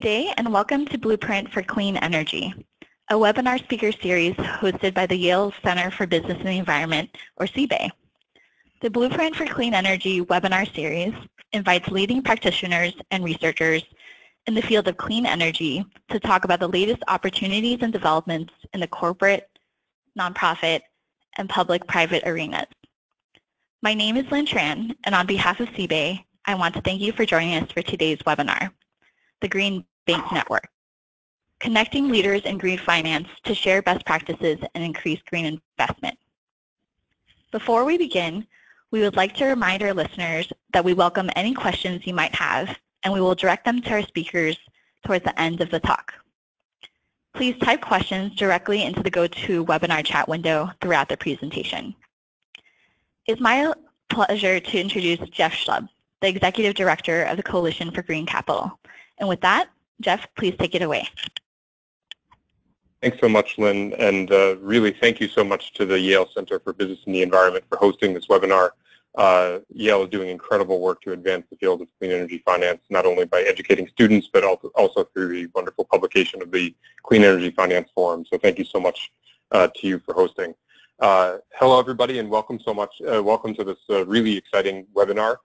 day and welcome to Blueprint for Clean Energy, a webinar speaker series hosted by the Yale Center for Business and the Environment, or CBAE. The Blueprint for Clean Energy webinar series invites leading practitioners and researchers in the field of clean energy to talk about the latest opportunities and developments in the corporate, nonprofit, and public-private arenas. My name is Lynn Tran, and on behalf of CBAE, I want to thank you for joining us for today's webinar, the Green Network, connecting leaders in green finance to share best practices and increase green investment. Before we begin, we would like to remind our listeners that we welcome any questions you might have, and we will direct them to our speakers towards the end of the talk. Please type questions directly into the GoToWebinar chat window throughout the presentation. It's my pleasure to introduce Jeff Schub, the Executive Director of the Coalition for Green Capital. And with that, Jeff, please take it away. Thanks so much, Lynn, and uh, really thank you so much to the Yale Center for Business and the Environment for hosting this webinar. Uh, Yale is doing incredible work to advance the field of clean energy finance, not only by educating students, but also, through the wonderful publication of the Clean Energy Finance Forum. So thank you so much uh, to you for hosting. Uh, hello, everybody, and welcome so much. Uh, welcome to this uh, really exciting webinar.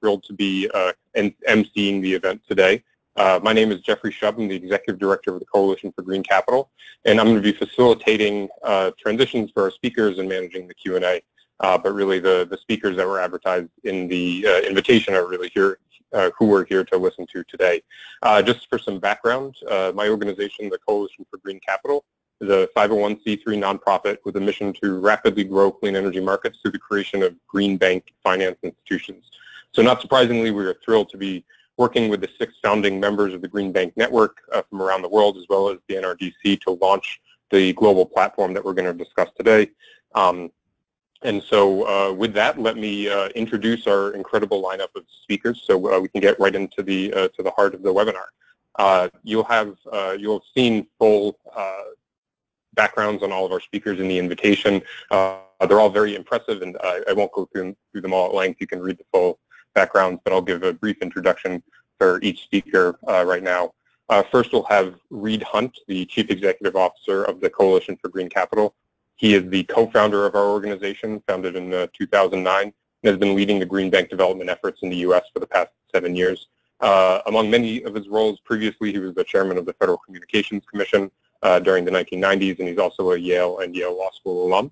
thrilled to be emceeing the event today. Uh, my name is Jeffrey Schub. I'm the Executive Director of the Coalition for Green Capital, and I'm going to be facilitating uh, transitions for our speakers and managing the Q&A. Uh, but really, the, the speakers that were advertised in the uh, invitation are really here, uh, who we're here to listen to today. Uh, just for some background, my organization, the Coalition for Green Capital, is a 501c3 nonprofit with a mission to rapidly grow clean energy markets through the creation of green bank finance institutions. So not surprisingly, we are thrilled to be working with the six founding members of the Green Bank Network uh, from around the world, as well as the NRDC, to launch the global platform that we're going to discuss today. Um, and so uh, with that, let me uh, introduce our incredible lineup of speakers so uh, we can get right into the, uh, to the heart of the webinar. Uh, you'll, have, you'll have seen full backgrounds on all of our speakers in the invitation. they're all very impressive, and I won't go through, through them all at length. You can read the full backgrounds, but I'll give a brief introduction for each speaker uh, right now. Uh, first, we'll have Reed Hundt, the Chief Executive Officer of the Coalition for Green Capital. He is the co-founder of our organization, founded in uh, 2009, and has been leading the green bank development efforts in the U.S. for the past seven years. Uh, among many of his roles previously, he was the chairman of the Federal Communications Commission uh, during the 1990s, and he's also a Yale and Yale Law School alum.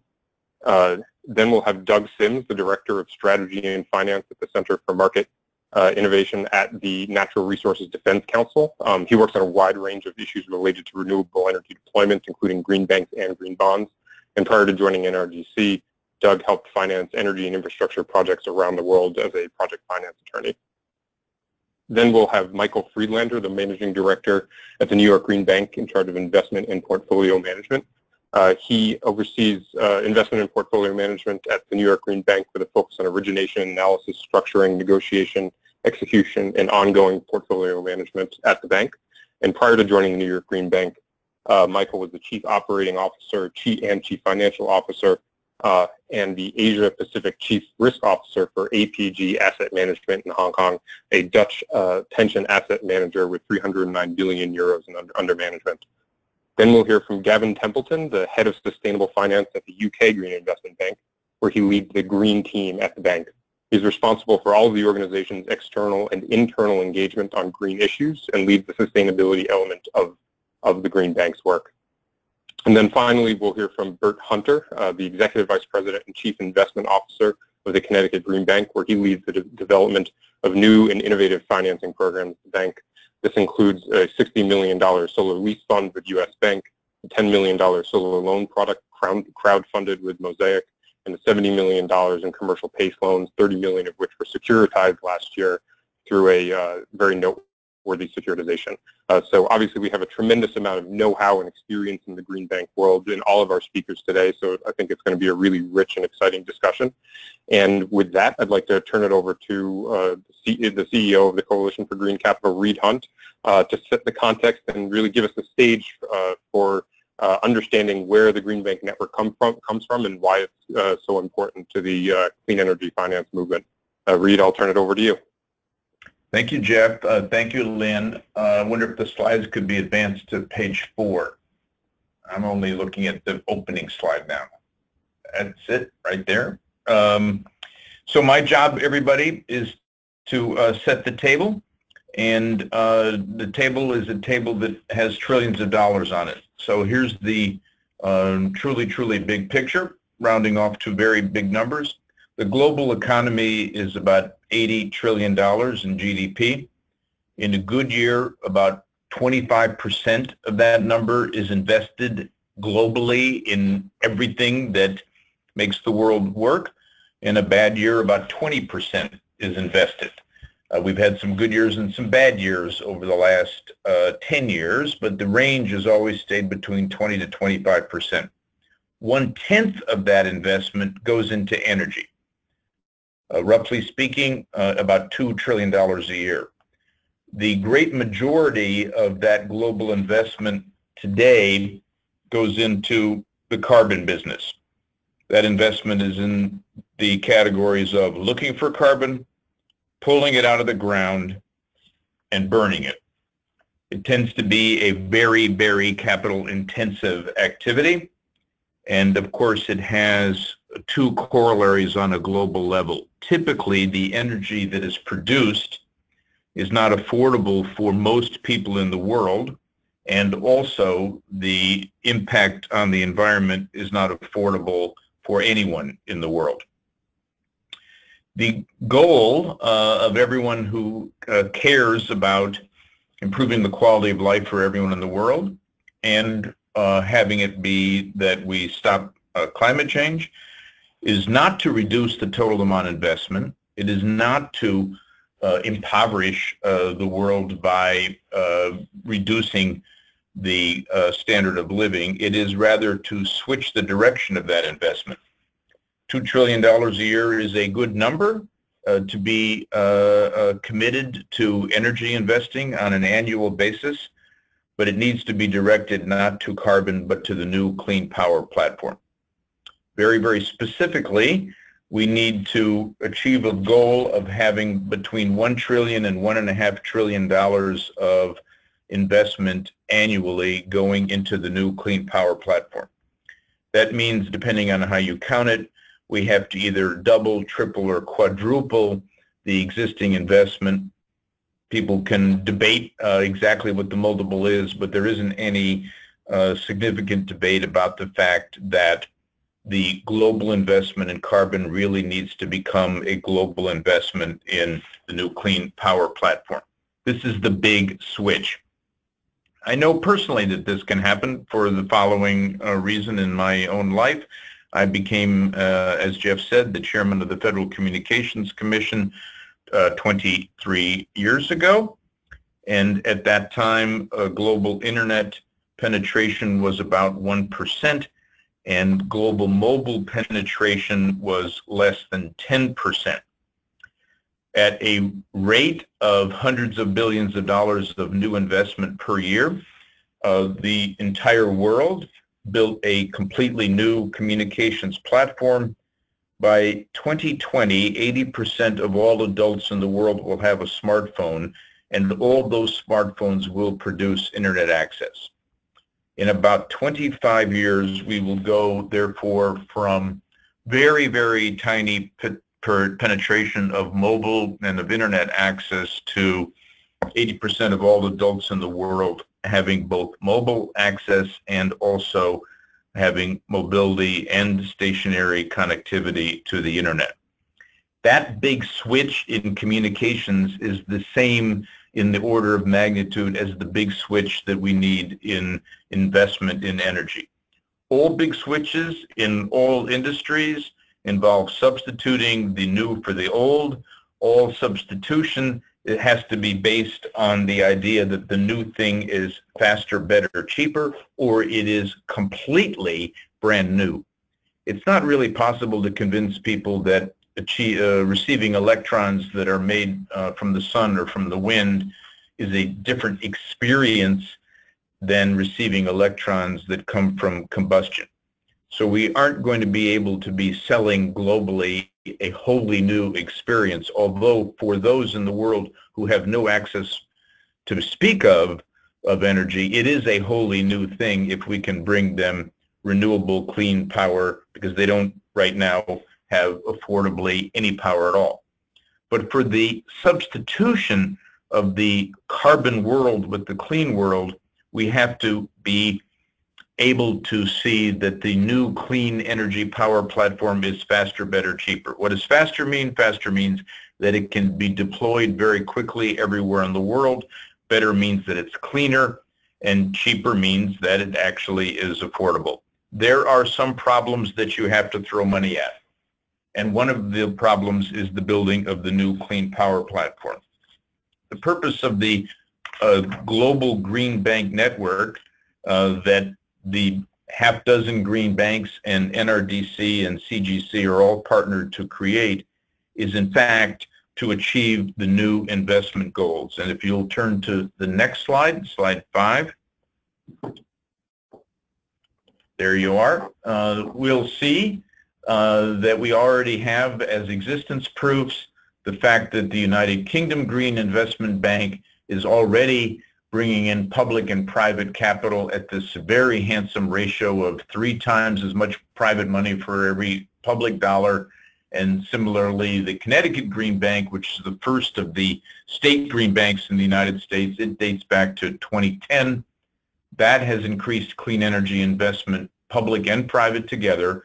Uh, then we'll have Doug Sims, the Director of Strategy and Finance at the Center for Market uh, Innovation at the Natural Resources Defense Council. Um, he works on a wide range of issues related to renewable energy deployment, including green banks and green bonds. And prior to joining NRDC, Doug helped finance energy and infrastructure projects around the world as a project finance attorney. Then we'll have Michael Friedlander, the Managing Director at the New York Green Bank in charge of investment and portfolio management. Uh, he oversees uh, investment and portfolio management at the New York Green Bank with a focus on origination, analysis, structuring, negotiation, execution, and ongoing portfolio management at the bank. And prior to joining the New York Green Bank, uh, Michael was the Chief Operating Officer chief and Chief Financial Officer uh, and the Asia Pacific Chief Risk Officer for APG Asset Management in Hong Kong, a Dutch uh, pension asset manager with 309 billion euros in under, under management. Then we'll hear from Gavin Templeton, the head of sustainable finance at the UK Green Investment Bank, where he leads the green team at the bank. He's responsible for all of the organization's external and internal engagement on green issues and leads the sustainability element of, of the Green Bank's work. And then finally, we'll hear from Bert Hunter, uh, the Executive Vice President and Chief Investment Officer of the Connecticut Green Bank, where he leads the de development of new and innovative financing programs at the bank this includes a $60 million solar lease fund with U.S. Bank, a $10 million solar loan product crowd-funded with Mosaic, and $70 million in commercial PACE loans, 30 million of which were securitized last year through a uh, very noteworthy worthy securitization. Uh, so obviously we have a tremendous amount of know-how and experience in the green bank world in all of our speakers today, so I think it's going to be a really rich and exciting discussion. And with that, I'd like to turn it over to uh, the CEO of the Coalition for Green Capital, Reed Hundt, uh, to set the context and really give us the stage uh, for uh, understanding where the Green Bank Network come from, comes from and why it's uh, so important to the clean energy finance movement. Reed, I'll turn it over to you. Thank you, Jeff. Uh, thank you, Lynn. Uh, I wonder if the slides could be advanced to page four. I'm only looking at the opening slide now. That's it right there. Um, so my job, everybody, is to uh, set the table. And uh, the table is a table that has trillions of dollars on it. So here's the um, truly, truly big picture, rounding off to very big numbers. The global economy is about $80 trillion in GDP. In a good year, about 25% of that number is invested globally in everything that makes the world work. In a bad year, about 20% is invested. Uh, we've had some good years and some bad years over the last uh, 10 years, but the range has always stayed between 20 to 25%. One-tenth of that investment goes into energy. Uh, roughly speaking, uh, about $2 trillion a year. The great majority of that global investment today goes into the carbon business. That investment is in the categories of looking for carbon, pulling it out of the ground, and burning it. It tends to be a very, very capital intensive activity. And of course, it has two corollaries on a global level. Typically, the energy that is produced is not affordable for most people in the world, and also the impact on the environment is not affordable for anyone in the world. The goal uh, of everyone who uh, cares about improving the quality of life for everyone in the world and uh, having it be that we stop uh, climate change is not to reduce the total amount of investment. It is not to uh, impoverish uh, the world by uh, reducing the uh, standard of living. It is rather to switch the direction of that investment. $2 trillion a year is a good number uh, to be uh, committed to energy investing on an annual basis, but it needs to be directed not to carbon, but to the new clean power platform very, very specifically, we need to achieve a goal of having between one trillion and one and a half trillion dollars of investment annually going into the new clean power platform. That means, depending on how you count it, we have to either double, triple, or quadruple the existing investment. People can debate uh, exactly what the multiple is, but there isn't any uh, significant debate about the fact that the global investment in carbon really needs to become a global investment in the new clean power platform. This is the big switch. I know personally that this can happen for the following uh, reason in my own life. I became, uh, as Jeff said, the chairman of the Federal Communications Commission uh, 23 years ago. And at that time, uh, global internet penetration was about 1% and global mobile penetration was less than 10%. At a rate of hundreds of billions of dollars of new investment per year, uh, the entire world built a completely new communications platform. By 2020, 80% of all adults in the world will have a smartphone, and all those smartphones will produce internet access. In about 25 years, we will go, therefore, from very, very tiny penetration of mobile and of internet access to 80% of all adults in the world having both mobile access and also having mobility and stationary connectivity to the internet. That big switch in communications is the same in the order of magnitude as the big switch that we need in investment in energy. All big switches in all industries involve substituting the new for the old. All substitution it has to be based on the idea that the new thing is faster, better, cheaper, or it is completely brand new. It's not really possible to convince people that receiving electrons that are made uh, from the sun or from the wind is a different experience than receiving electrons that come from combustion. So we aren't going to be able to be selling globally a wholly new experience, although for those in the world who have no access to speak of, of energy, it is a wholly new thing if we can bring them renewable clean power because they don't right now have affordably any power at all. But for the substitution of the carbon world with the clean world, we have to be able to see that the new clean energy power platform is faster, better, cheaper. What does faster mean? Faster means that it can be deployed very quickly everywhere in the world. Better means that it's cleaner, and cheaper means that it actually is affordable. There are some problems that you have to throw money at. And one of the problems is the building of the new clean power platform. The purpose of the uh, global green bank network uh, that the half dozen green banks and NRDC and CGC are all partnered to create is in fact to achieve the new investment goals. And if you'll turn to the next slide, slide five. There you are. Uh, we'll see uh, that we already have as existence proofs the fact that the United Kingdom Green Investment Bank is already bringing in public and private capital at this very handsome ratio of three times as much private money for every public dollar. And similarly, the Connecticut Green Bank, which is the first of the state green banks in the United States, it dates back to 2010. That has increased clean energy investment, public and private together,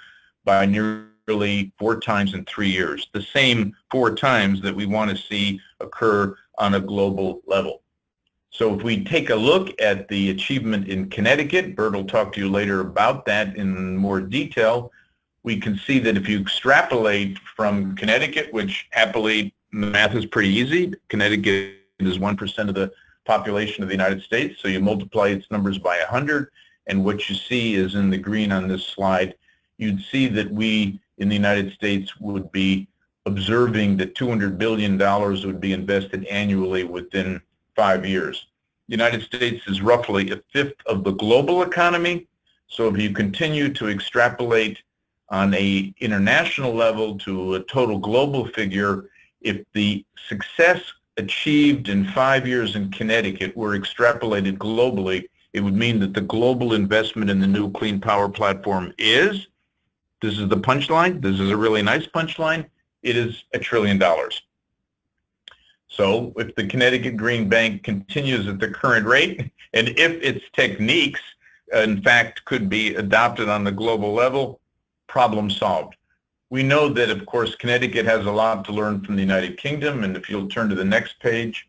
by nearly four times in three years, the same four times that we want to see occur on a global level. So if we take a look at the achievement in Connecticut, Bert will talk to you later about that in more detail, we can see that if you extrapolate from Connecticut, which happily the math is pretty easy, Connecticut is 1% of the population of the United States, so you multiply its numbers by 100, and what you see is in the green on this slide, you'd see that we in the United States would be observing that $200 billion would be invested annually within five years. The United States is roughly a fifth of the global economy. So if you continue to extrapolate on a international level to a total global figure, if the success achieved in five years in Connecticut were extrapolated globally, it would mean that the global investment in the new clean power platform is, this is the punchline, this is a really nice punchline, it is a trillion dollars. So if the Connecticut Green Bank continues at the current rate, and if its techniques, uh, in fact, could be adopted on the global level, problem solved. We know that, of course, Connecticut has a lot to learn from the United Kingdom, and if you'll turn to the next page,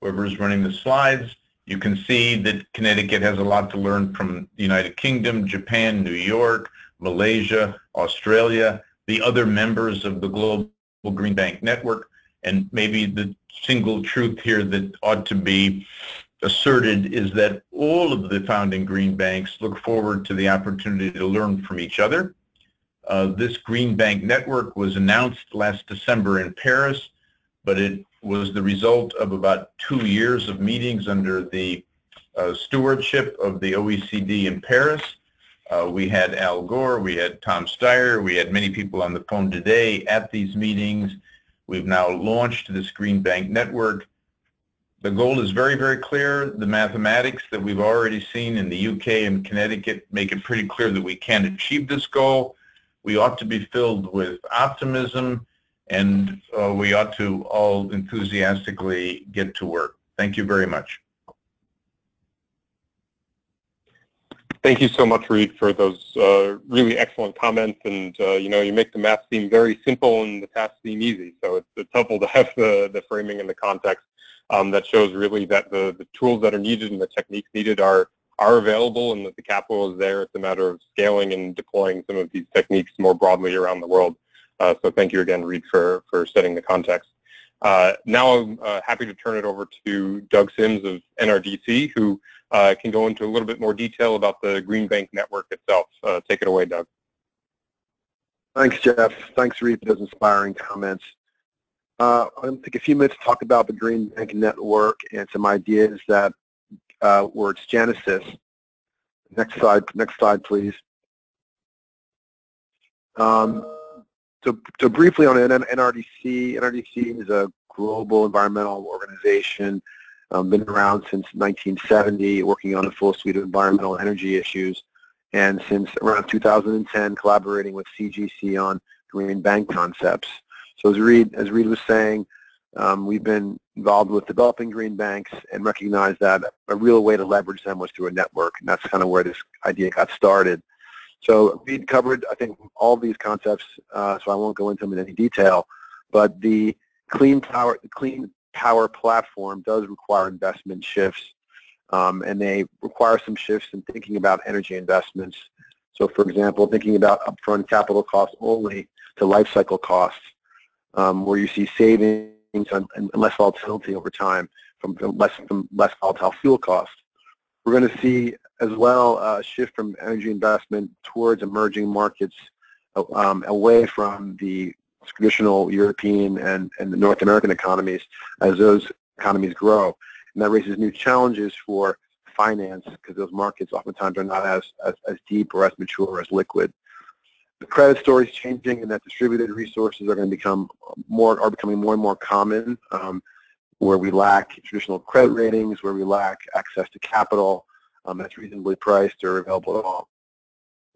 whoever's running the slides, you can see that Connecticut has a lot to learn from the United Kingdom, Japan, New York, Malaysia, Australia, the other members of the Global Green Bank Network. And maybe the single truth here that ought to be asserted is that all of the founding green banks look forward to the opportunity to learn from each other. Uh, this Green Bank Network was announced last December in Paris, but it was the result of about two years of meetings under the uh, stewardship of the OECD in Paris. Uh, we had Al Gore, we had Tom Steyer, we had many people on the phone today at these meetings. We've now launched this Green Bank Network. The goal is very, very clear. The mathematics that we've already seen in the UK and Connecticut make it pretty clear that we can achieve this goal. We ought to be filled with optimism and uh, we ought to all enthusiastically get to work. Thank you very much. Thank you so much, Reed, for those uh, really excellent comments. And, uh, you know, you make the math seem very simple and the task seem easy. So it's, it's helpful to have the, the framing and the context um, that shows really that the, the tools that are needed and the techniques needed are, are available and that the capital is there. It's a matter of scaling and deploying some of these techniques more broadly around the world. Uh, so thank you again, Reed, for, for setting the context. Uh, now I'm uh, happy to turn it over to Doug Sims of NRDC, who can go into a little bit more detail about the Green Bank network itself. Take it away, Doug. Thanks, Jeff. Thanks, Reed, for those inspiring comments. Uh, I'm going to take a few minutes to talk about the Green Bank Network and some ideas that uh, were its genesis. Next slide, next slide, please. Um, so, so briefly on NRDC, NRDC is a global environmental organization, um, been around since 1970, working on a full suite of environmental energy issues, and since around 2010, collaborating with CGC on green bank concepts. So as Reed, as Reed was saying, um, we've been involved with developing green banks and recognize that a real way to leverage them was through a network, and that's kind of where this idea got started. So we covered, I think, all these concepts, uh, so I won't go into them in any detail, but the clean power, clean power platform does require investment shifts, um, and they require some shifts in thinking about energy investments. So for example, thinking about upfront capital costs only to life cycle costs, um, where you see savings and, less volatility over time from less from less volatile fuel costs. We're going to see as well a shift from energy investment towards emerging markets um, away from the traditional European and, and the North American economies as those economies grow. And that raises new challenges for finance because those markets oftentimes are not as, as, as deep or as mature or as liquid. The credit story is changing and that distributed resources are going to become more, are becoming more and more common. Um, where we lack traditional credit ratings, where we lack access to capital um, that's reasonably priced or available at all.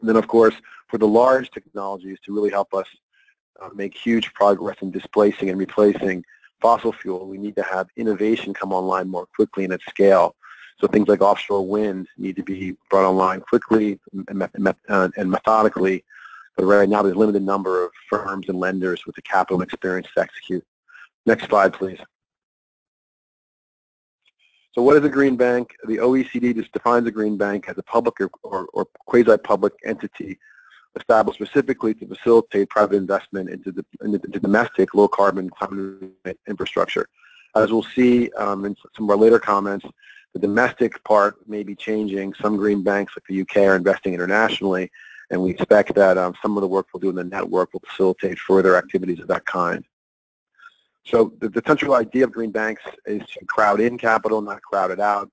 And then, of course, for the large technologies to really help us uh, make huge progress in displacing and replacing fossil fuel, we need to have innovation come online more quickly and at scale. So things like offshore wind need to be brought online quickly and, uh, and methodically. But right now, there's a limited number of firms and lenders with the capital and experience to execute. Next slide, please. So what is a green bank? The OECD just defines a green bank as a public or, or, or quasi-public entity established specifically to facilitate private investment into, the, into, domestic low-carbon climate infrastructure. As we'll see um, in some of our later comments, the domestic part may be changing. Some green banks like the UK are investing internationally, and we expect that um, some of the work we'll do in the network will facilitate further activities of that kind. So the, the central idea of green banks is to crowd in capital, not crowd it out,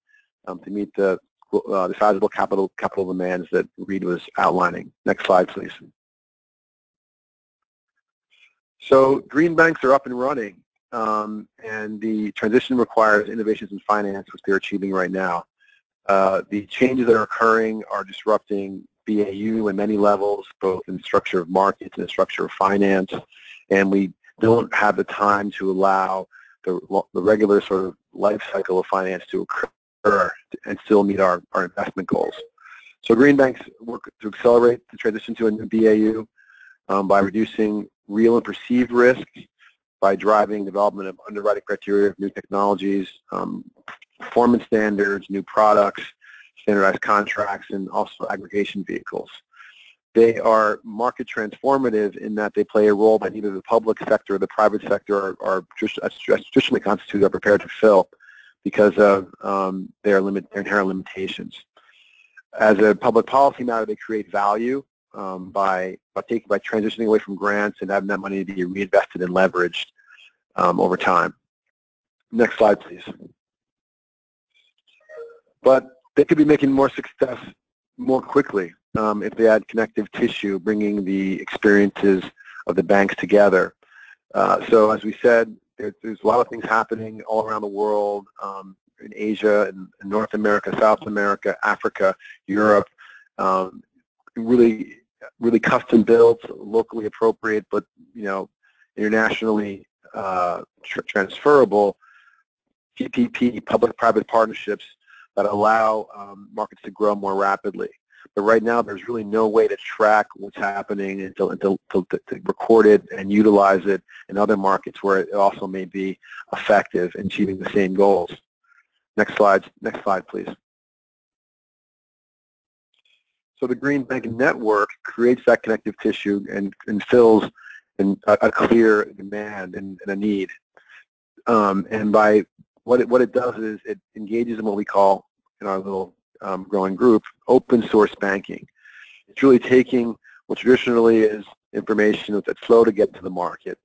um, to meet the, uh, the sizable capital capital demands that Reed was outlining. Next slide, please. So green banks are up and running, um, and the transition requires innovations in finance, which they're achieving right now. Uh, the changes that are occurring are disrupting BAU in many levels, both in the structure of markets and the structure of finance, and we don't have the time to allow the, the regular sort of life cycle of finance to occur and still meet our, our investment goals. So green banks work to accelerate the transition to a new BAU um, by reducing real and perceived risk, by driving development of underwriting criteria of new technologies, um, performance standards, new products, standardized contracts, and also aggregation vehicles. They are market transformative in that they play a role that either the public sector or the private sector are, are traditionally constituted are prepared to fill because of um, their, limit, their inherent limitations. As a public policy matter, they create value um, by, by, taking, by transitioning away from grants and having that money to be reinvested and leveraged um, over time. Next slide, please. But they could be making more success more quickly um, if they add connective tissue, bringing the experiences of the banks together. Uh, so as we said, there, there's a lot of things happening all around the world, um, in Asia, in, North America, South America, Africa, Europe, um, really, really custom built, locally appropriate, but you know, internationally uh, tr transferable PPP, public-private partnerships that allow um, markets to grow more rapidly. But right now, there's really no way to track what's happening until, until, to, to record it and utilize it in other markets where it also may be effective in achieving the same goals. Next slide, next slide, please. So the Green Bank Network creates that connective tissue and, and fills in a, a clear demand and, and a need. Um, and by what it, what it does is it engages in what we call in our little um, growing group, open source banking. It's really taking what traditionally is information that's slow to get to the market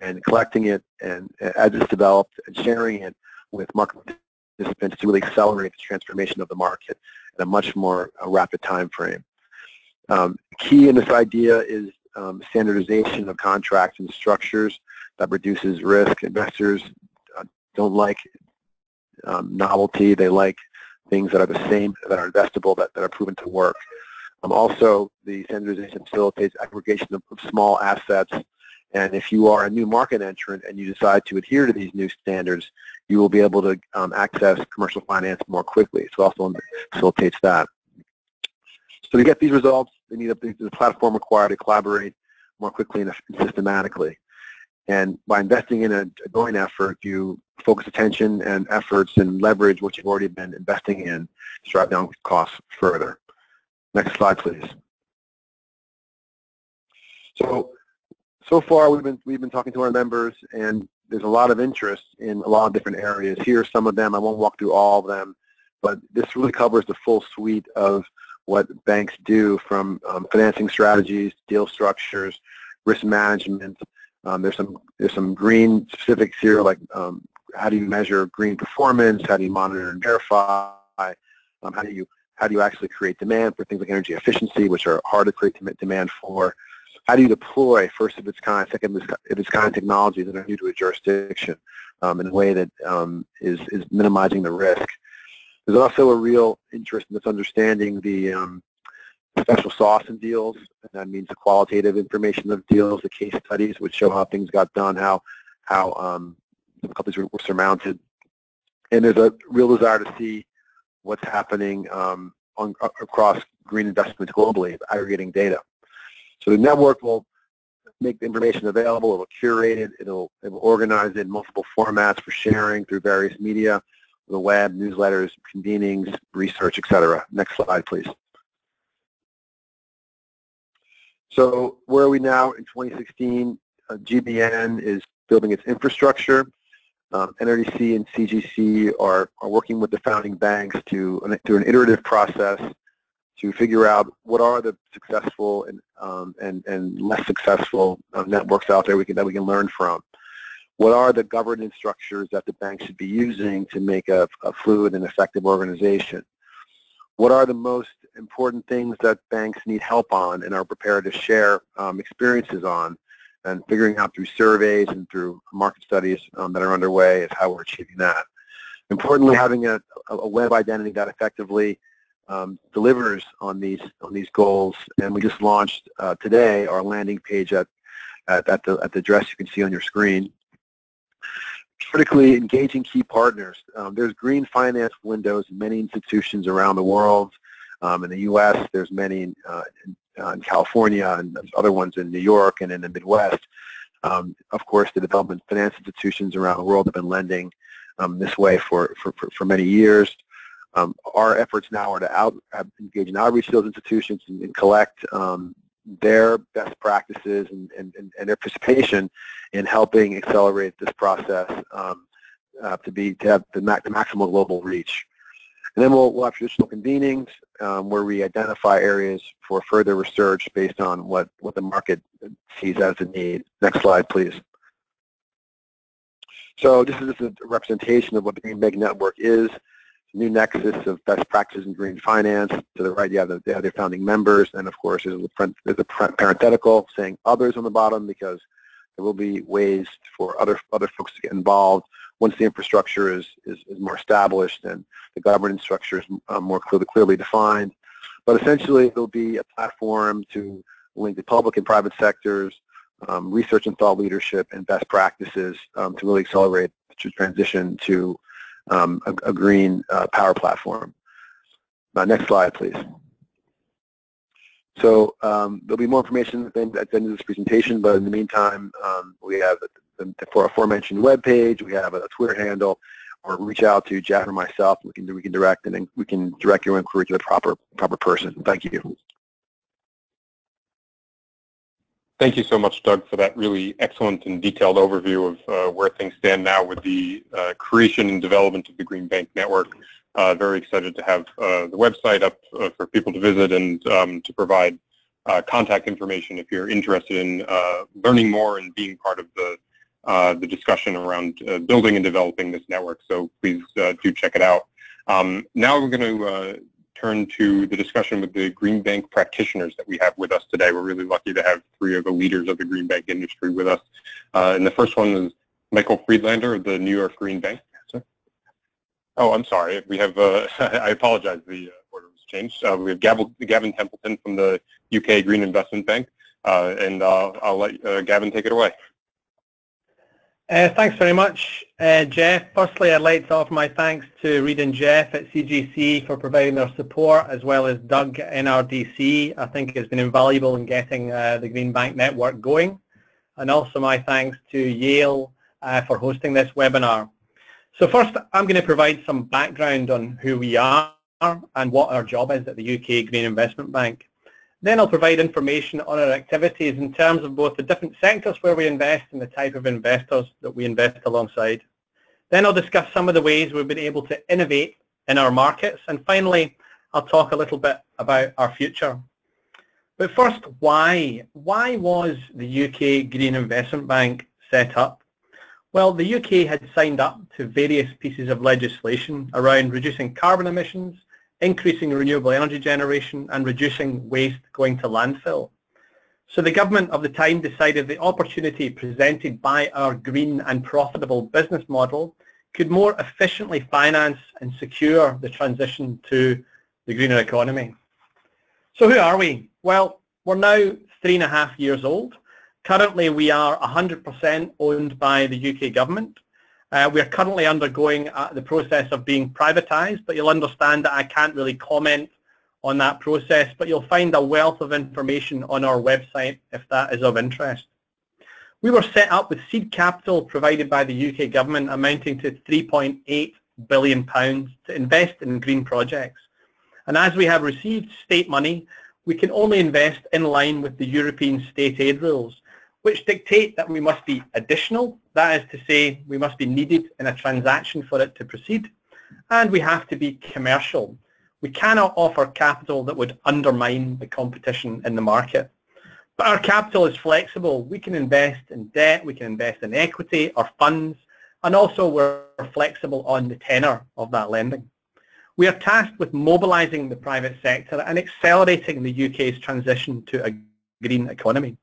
and collecting it and as it's developed and sharing it with market participants to really accelerate the transformation of the market in a much more rapid time frame. Um, key in this idea is um, standardization of contracts and structures that reduces risk. Investors uh, don't like um, novelty. They like things that are the same, that are investable, that, that are proven to work. Um, also, the standardization facilitates aggregation of, of small assets and if you are a new market entrant and you decide to adhere to these new standards, you will be able to um, access commercial finance more quickly. So also facilitates that. So to get these results, they need a, the platform required to collaborate more quickly and systematically. And by investing in a, a joint effort, you focus attention and efforts and leverage what you've already been investing in to drive down costs further. Next slide, please. So so far we've been we've been talking to our members and there's a lot of interest in a lot of different areas. Here are some of them. I won't walk through all of them, but this really covers the full suite of what banks do from um, financing strategies, deal structures, risk management. Um, there's some there's some green specifics here, like um, how do you measure green performance? How do you monitor and verify? Um, how do you how do you actually create demand for things like energy efficiency, which are hard to create demand for? how do you deploy first of its kind, second of its kind technologies that are new to a jurisdiction um, in a way that um, is is minimizing the risk. There's also a real interest in this understanding the um, special sauce in deals, and that means the qualitative information of deals, the case studies which show how things got done, how how um, difficulties were, were surmounted, and there's a real desire to see what's happening um, on, across green investments globally, aggregating data. So the network will make the information available, it'll curate it, it'll, it'll organize it in multiple formats for sharing through various media, the web, newsletters, convenings, research, etc. Next slide, please. So where are we now in 2016? Uh, GBN is building its infrastructure. Um, NRDC and CGC are, are working with the founding banks to, through an iterative process to figure out what are the successful and um, and and less successful uh, networks out there we can that we can learn from. What are the governance structures that the bank should be using to make a, a fluid and effective organization? What are the most important things that banks need help on and are prepared to share um, experiences on? And figuring out through surveys and through market studies um, that are underway is how we're achieving that. Importantly, having a, a web identity that effectively um, delivers on these on these goals. And we just launched uh, today our landing page at, at, at the at the address you can see on your screen. Critically engaging key partners. Um, there's green finance windows in many institutions around the world. Um, in the U.S., there's many uh, in, in, California and other ones in New York and in the Midwest. Um, of course, the development finance institutions around the world have been lending um, this way for, for, for, for many years. Um, our efforts now are to out, engage in outreach to those institutions and, and collect um, their best practices and, and, and, their participation in helping accelerate this process um, uh, to be to have the, ma the, maximal global reach. And then we'll, we'll have traditional convenings um, where we identify areas for further research based on what, what the market sees as a need. Next slide, please. So this is a representation of what the Green Bank Network is new nexus of best practices in green finance. To the right, you have, the, have their founding members, and of course, there's a, there's a parenthetical saying others on the bottom because there will be ways for other other folks to get involved once the infrastructure is is, is more established and the governance structure is um, more clearly clearly defined. But essentially, it'll be a platform to link the public and private sectors, um, research and thought leadership, and best practices um, to really accelerate the transition to um, a, a, green uh, power platform. Uh, next slide, please. So um, there'll be more information at the, end, of this presentation, but in the meantime, um, we have the, the aforementioned web page, we have a Twitter handle, or reach out to Jeff or myself. We can we can direct and we can direct your inquiry to the proper proper person. Thank you. Thank you so much, Doug, for that really excellent and detailed overview of uh, where things stand now with the uh, creation and development of the Green Bank Network. Uh, very excited to have uh, the website up uh, for people to visit and um, to provide uh, contact information if you're interested in learning more and being part of the the discussion around building and developing this network. So please do check it out. Um, now we're going to turn to the discussion with the Green Bank practitioners that we have with us today. We're really lucky to have three of the leaders of the Green Bank industry with us. Uh, and the first one is Michael Friedlander of the New York Green Bank. Oh, I'm sorry. We have, uh, I apologize, the uh, order was changed. Uh, we have Gavin Templeton from the UK Green Investment Bank, uh, and uh, I'll let uh, Gavin take it away. Uh, thanks very much, uh, Jeff. Firstly, I'd like to offer my thanks to Reed and Jeff at CGC for providing their support, as well as Doug at NRDC. I think it's been invaluable in getting uh, the Green Bank network going. And also my thanks to Yale for hosting this webinar. So first, I'm going to provide some background on who we are and what our job is at the UK Green Investment Bank. Then I'll provide information on our activities in terms of both the different sectors where we invest and the type of investors that we invest alongside. Then I'll discuss some of the ways we've been able to innovate in our markets. And finally, I'll talk a little bit about our future. But first, why? Why was the UK Green Investment Bank set up? Well, the UK had signed up to various pieces of legislation around reducing carbon emissions, increasing renewable energy generation and reducing waste going to landfill. So the government of the time decided the opportunity presented by our green and profitable business model could more efficiently finance and secure the transition to the greener economy. So who are we? Well, we're now three and a half years old Currently, we are 100% owned by the UK government. Uh, we are currently undergoing uh, the process of being privatised, but you'll understand that I can't really comment on that process, but you'll find a wealth of information on our website if that is of interest. We were set up with seed capital provided by the UK government amounting to £3.8 billion to invest in green projects. And as we have received state money, we can only invest in line with the European state aid rules which dictate that we must be additional, that is to say we must be needed in a transaction for it to proceed, and we have to be commercial. We cannot offer capital that would undermine the competition in the market. But our capital is flexible. We can invest in debt, we can invest in equity or funds, and also we're flexible on the tenor of that lending. We are tasked with mobilising the private sector and accelerating the UK's transition to a green economy.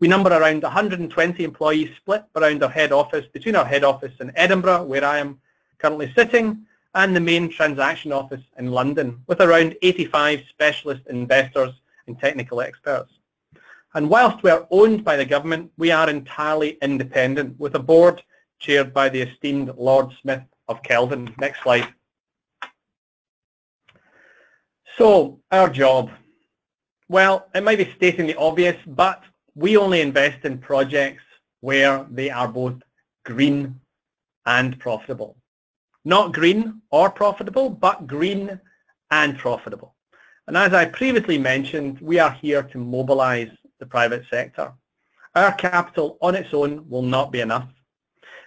We number around 120 employees split around our head office, between our head office in Edinburgh, where I am currently sitting, and the main transaction office in London, with around 85 specialist investors and technical experts. And whilst we are owned by the government, we are entirely independent, with a board chaired by the esteemed Lord Smith of Kelvin. Next slide. So, our job. Well, it might be stating the obvious, but we only invest in projects where they are both green and profitable. Not green or profitable, but green and profitable. And as I previously mentioned, we are here to mobilize the private sector. Our capital on its own will not be enough.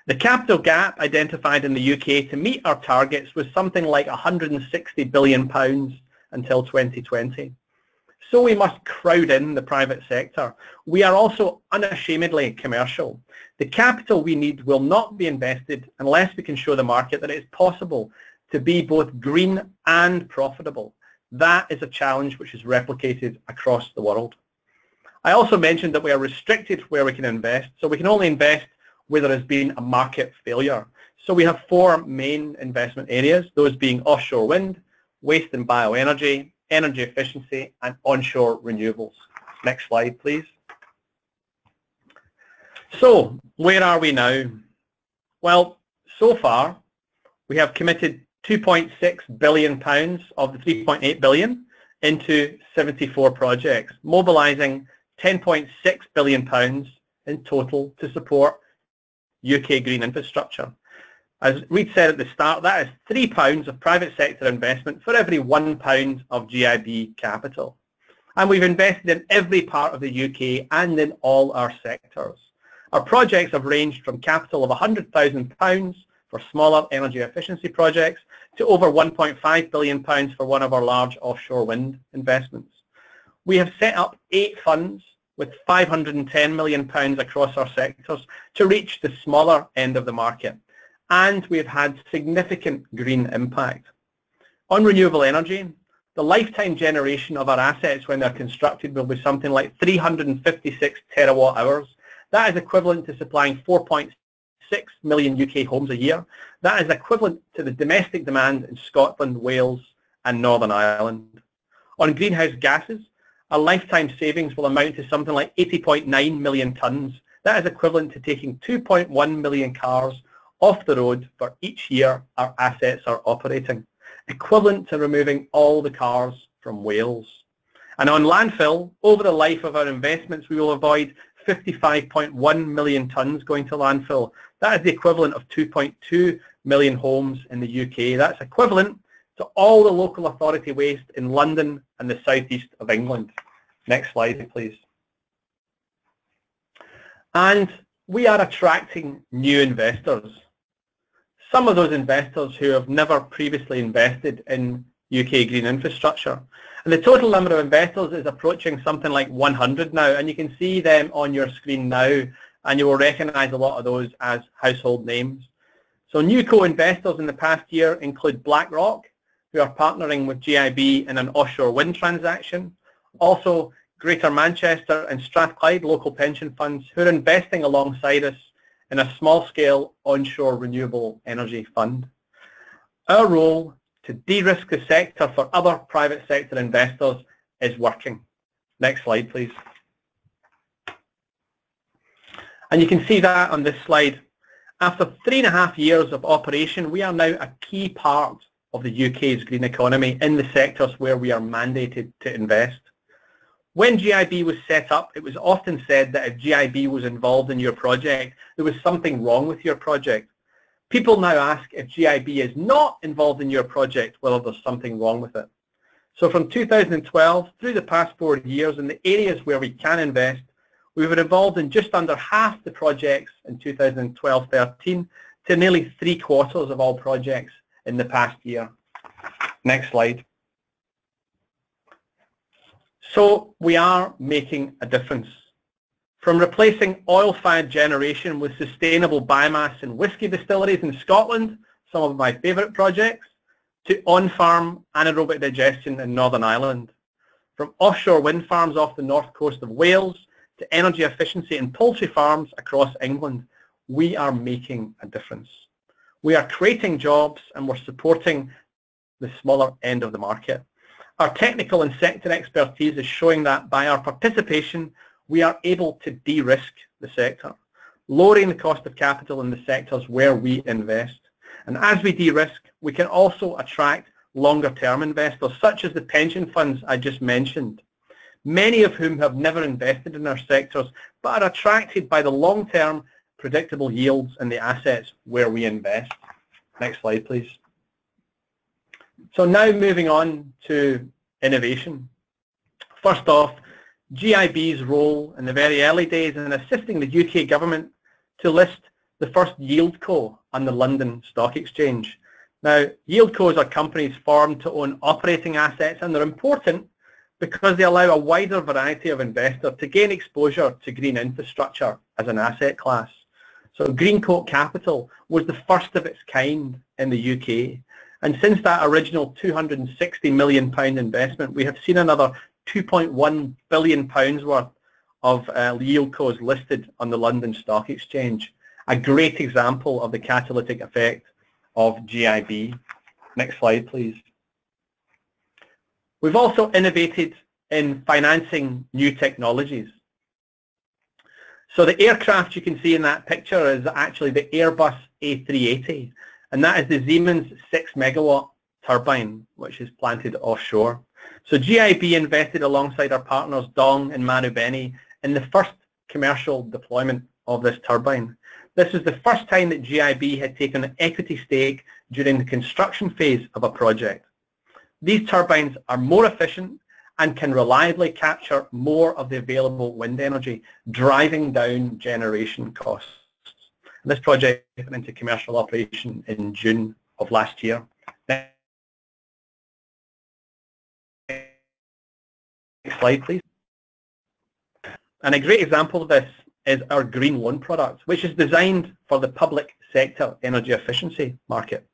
The capital gap identified in the UK to meet our targets was something like 160 billion pounds until 2020 so we must crowd in the private sector. We are also unashamedly commercial. The capital we need will not be invested unless we can show the market that it is possible to be both green and profitable. That is a challenge which is replicated across the world. I also mentioned that we are restricted where we can invest, so we can only invest where there has been a market failure. So we have four main investment areas, those being offshore wind, waste and bioenergy, energy efficiency, and onshore renewables. Next slide, please. So, where are we now? Well, so far, we have committed 2.6 billion pounds of the 3.8 billion into 74 projects, mobilising 10.6 billion pounds in total to support UK green infrastructure. As Reed said at the start, that is three pounds of private sector investment for every one pound of GIB capital. And we've invested in every part of the UK and in all our sectors. Our projects have ranged from capital of £100,000 for smaller energy efficiency projects to over £1.5 billion for one of our large offshore wind investments. We have set up eight funds with £510 million across our sectors to reach the smaller end of the market and we've had significant green impact. On renewable energy, the lifetime generation of our assets when they're constructed will be something like 356 terawatt hours. That is equivalent to supplying 4.6 million UK homes a year. That is equivalent to the domestic demand in Scotland, Wales and Northern Ireland. On greenhouse gases, our lifetime savings will amount to something like 80.9 million tonnes. That is equivalent to taking 2.1 million cars off the road for each year our assets are operating, equivalent to removing all the cars from Wales. And on landfill, over the life of our investments, we will avoid 55.1 million tonnes going to landfill. That is the equivalent of 2.2 million homes in the UK. That's equivalent to all the local authority waste in London and the southeast of England. Next slide, please. And we are attracting new investors. Some of those investors who have never previously invested in UK green infrastructure. And the total number of investors is approaching something like 100 now, and you can see them on your screen now, and you will recognize a lot of those as household names. So new co-investors in the past year include BlackRock, who are partnering with GIB in an offshore wind transaction. Also, Greater Manchester and Strathclyde local pension funds who are investing alongside us in a small-scale onshore renewable energy fund. Our role to de-risk the sector for other private sector investors is working. Next slide, please. And you can see that on this slide. After three and a half years of operation, we are now a key part of the UK's green economy in the sectors where we are mandated to invest. When GIB was set up, it was often said that if GIB was involved in your project, there was something wrong with your project. People now ask if GIB is not involved in your project, whether there's something wrong with it. So from 2012 through the past four years in the areas where we can invest, we were involved in just under half the projects in 2012-13 to nearly three quarters of all projects in the past year. Next slide. So we are making a difference. From replacing oil-fired generation with sustainable biomass in whisky distilleries in Scotland, some of my favourite projects, to on-farm anaerobic digestion in Northern Ireland. From offshore wind farms off the north coast of Wales to energy efficiency in poultry farms across England, we are making a difference. We are creating jobs and we're supporting the smaller end of the market. Our technical and sector expertise is showing that by our participation, we are able to de-risk the sector, lowering the cost of capital in the sectors where we invest. And as we de-risk, we can also attract longer-term investors, such as the pension funds I just mentioned, many of whom have never invested in our sectors, but are attracted by the long-term predictable yields in the assets where we invest. Next slide, please. So now moving on to innovation. First off, GIB's role in the very early days in assisting the UK government to list the first yieldco on the London Stock Exchange. Now, yieldcos are companies formed to own operating assets and they're important because they allow a wider variety of investors to gain exposure to green infrastructure as an asset class. So Greencoat Capital was the first of its kind in the UK. And since that original £260 million investment, we have seen another £2.1 billion worth of uh, yieldcos listed on the London Stock Exchange. A great example of the catalytic effect of GIB. Next slide, please. We've also innovated in financing new technologies. So the aircraft you can see in that picture is actually the Airbus A380, and that is the Siemens 6 megawatt turbine, which is planted offshore. So GIB invested alongside our partners Dong and Marubeni in the first commercial deployment of this turbine. This is the first time that GIB had taken an equity stake during the construction phase of a project. These turbines are more efficient and can reliably capture more of the available wind energy, driving down generation costs. This project went into commercial operation in June of last year. Next slide, please. And a great example of this is our green loan product, which is designed for the public sector energy efficiency market.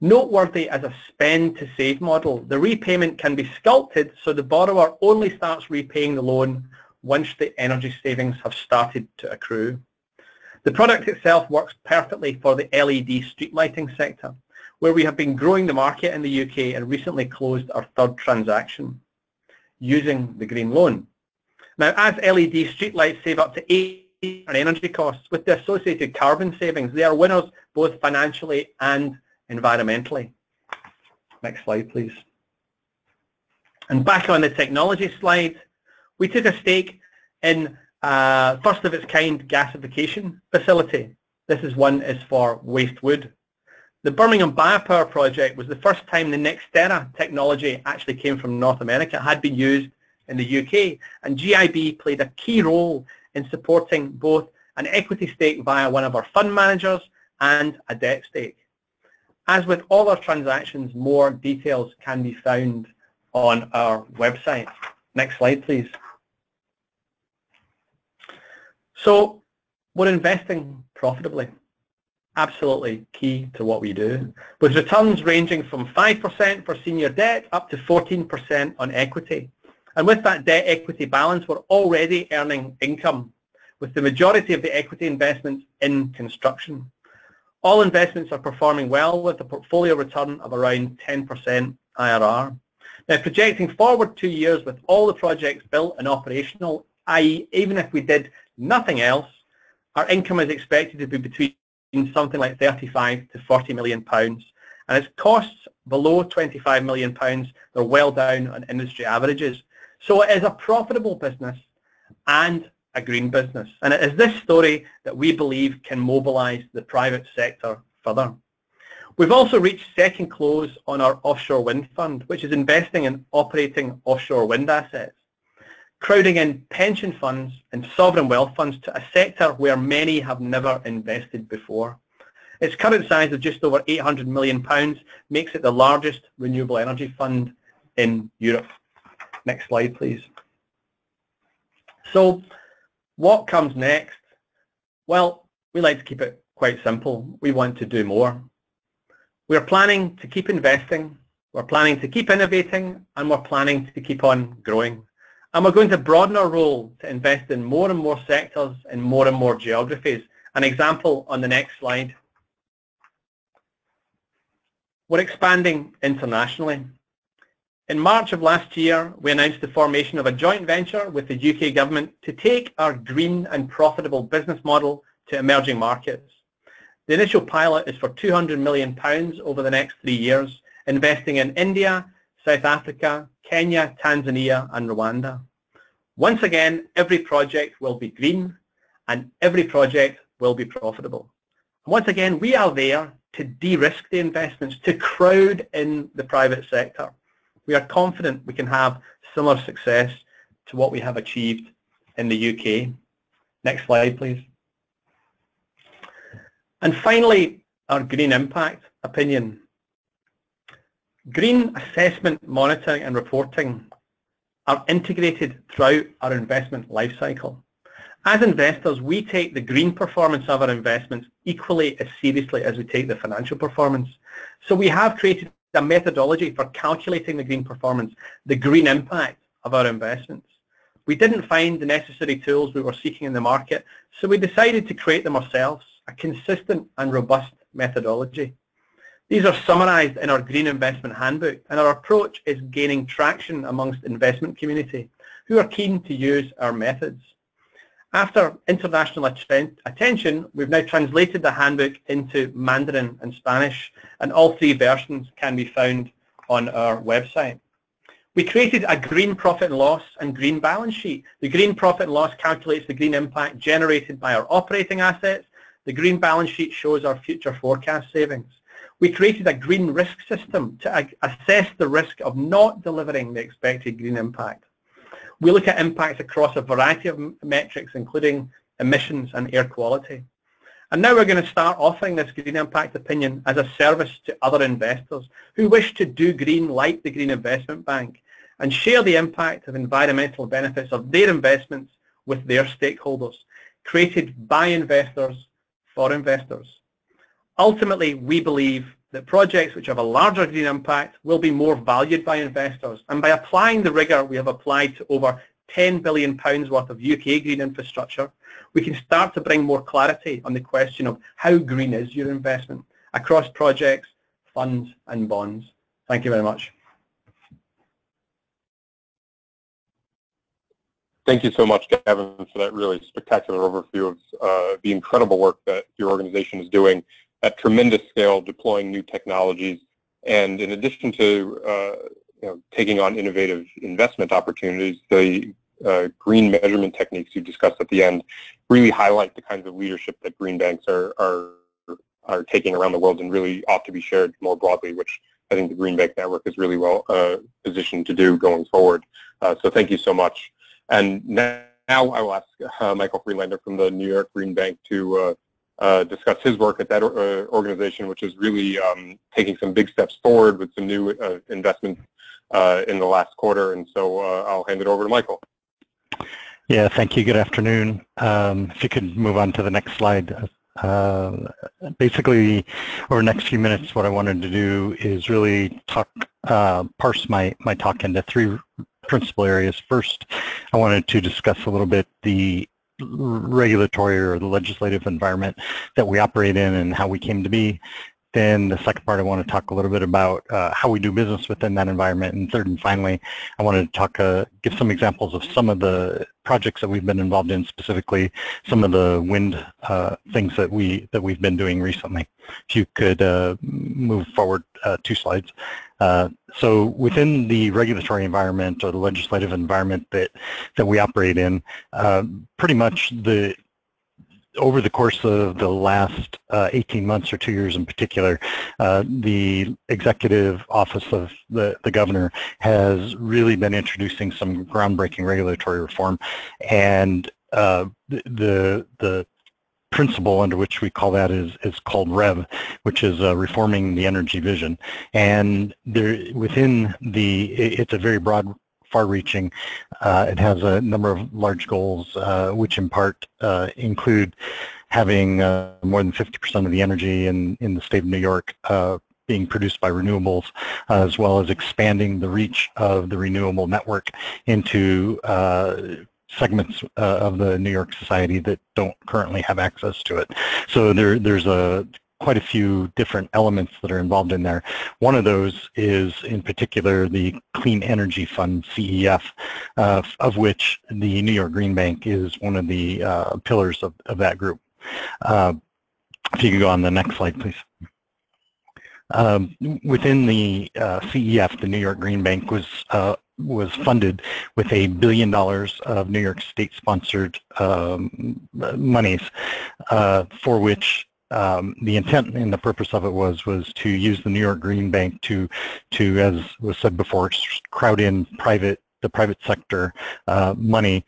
Noteworthy as a spend to save model, the repayment can be sculpted so the borrower only starts repaying the loan once the energy savings have started to accrue. The product itself works perfectly for the LED street lighting sector, where we have been growing the market in the UK and recently closed our third transaction using the green loan. Now, as LED streetlights save up to 8 on energy costs with the associated carbon savings, they are winners both financially and environmentally. Next slide, please. And back on the technology slide, we took a stake in a first of its kind gasification facility. This is one is for waste wood. The Birmingham Biopower project was the first time the Nexterra technology actually came from North America, It had been used in the UK, and GIB played a key role in supporting both an equity stake via one of our fund managers and a debt stake. As with all our transactions, more details can be found on our website. Next slide, please. So we're investing profitably absolutely key to what we do, with returns ranging from 5% for senior debt up to 14% on equity. And with that debt equity balance, we're already earning income, with the majority of the equity investments in construction. All investments are performing well with a portfolio return of around 10% IRR. Now, projecting forward two years with all the projects built and operational, i.e. even if we did nothing else, our income is expected to be between something like 35 to 40 million pounds. And its costs below 25 million pounds, they're well down on industry averages. So it is a profitable business and a green business. And it is this story that we believe can mobilize the private sector further. We've also reached second close on our offshore wind fund, which is investing in operating offshore wind assets crowding in pension funds and sovereign wealth funds to a sector where many have never invested before. Its current size of just over 800 million pounds makes it the largest renewable energy fund in Europe. Next slide, please. So what comes next? Well, we like to keep it quite simple. We want to do more. We're planning to keep investing, we're planning to keep innovating, and we're planning to keep on growing. And we're going to broaden our role to invest in more and more sectors in more and more geographies. An example on the next slide. We're expanding internationally. In March of last year, we announced the formation of a joint venture with the UK government to take our green and profitable business model to emerging markets. The initial pilot is for £200 million over the next three years, investing in India, South Africa, Kenya, Tanzania, and Rwanda. Once again, every project will be green and every project will be profitable. Once again, we are there to de-risk the investments, to crowd in the private sector. We are confident we can have similar success to what we have achieved in the UK. Next slide, please. And finally, our green impact opinion. Green assessment, monitoring and reporting are integrated throughout our investment lifecycle. As investors, we take the green performance of our investments equally as seriously as we take the financial performance. So we have created a methodology for calculating the green performance, the green impact of our investments. We didn't find the necessary tools we were seeking in the market, so we decided to create them ourselves, a consistent and robust methodology. These are summarized in our Green Investment Handbook, and our approach is gaining traction amongst investment community who are keen to use our methods. After international attention, we've now translated the handbook into Mandarin and Spanish, and all three versions can be found on our website. We created a green profit and loss and green balance sheet. The green profit and loss calculates the green impact generated by our operating assets. The green balance sheet shows our future forecast savings. We created a green risk system to assess the risk of not delivering the expected green impact. We look at impacts across a variety of metrics, including emissions and air quality. And now we're going to start offering this green impact opinion as a service to other investors who wish to do green like the Green Investment Bank and share the impact of environmental benefits of their investments with their stakeholders, created by investors for investors. Ultimately, we believe that projects which have a larger green impact will be more valued by investors. And by applying the rigor we have applied to over 10 billion pounds worth of UK green infrastructure, we can start to bring more clarity on the question of how green is your investment across projects, funds and bonds. Thank you very much. Thank you so much, Gavin, for that really spectacular overview of uh, the incredible work that your organization is doing at tremendous scale, deploying new technologies. And in addition to uh, you know, taking on innovative investment opportunities, the uh, green measurement techniques you discussed at the end really highlight the kinds of leadership that green banks are, are, are taking around the world and really ought to be shared more broadly, which I think the Green Bank Network is really well uh, positioned to do going forward. Uh, so thank you so much. And now, now I will ask uh, Michael Friedlander from the New York Green Bank to uh, discuss his work at that uh, organization, which is really um, taking some big steps forward with some new uh, investments uh, in the last quarter. And so I'll hand it over to Michael. Yeah, thank you. Good afternoon. Um, if you could move on to the next slide. Uh, basically, over the next few minutes, what I wanted to do is really talk, uh, parse my, my talk into three principal areas. First, I wanted to discuss a little bit the regulatory or the legislative environment that we operate in and how we came to be. Then the second part, I want to talk a little bit about uh, how we do business within that environment. And third and finally, I wanted to talk, uh, give some examples of some of the projects that we've been involved in, specifically some of the wind uh, things that we that we've been doing recently. If you could uh, move forward uh, two slides. Uh, so within the regulatory environment or the legislative environment that that we operate in, pretty much the over the course of the last uh, 18 months or two years in particular, uh, the executive office of the, the governor has really been introducing some groundbreaking regulatory reform. And uh, the, the principle under which we call that is, is called REV, which is uh, reforming the energy vision. And there, within the, it's a very broad far-reaching. Uh, it has a number of large goals, uh, which in part uh, include having uh, more than 50% of the energy in, in the state of New York uh, being produced by renewables, as well as expanding the reach of the renewable network into segments uh, of the New York society that don't currently have access to it. So there, there's a quite a few different elements that are involved in there. One of those is in particular the Clean Energy Fund, CEF, uh, of which the New York Green Bank is one of the uh, pillars of, of that group. Uh, if you could go on the next slide, please. Um, within the uh, CEF, the New York Green Bank was uh, was funded with a billion dollars of New York State-sponsored um, monies, uh, for which um, the intent and the purpose of it was was to use the New York Green Bank to to as was said before crowd in private the private sector uh, money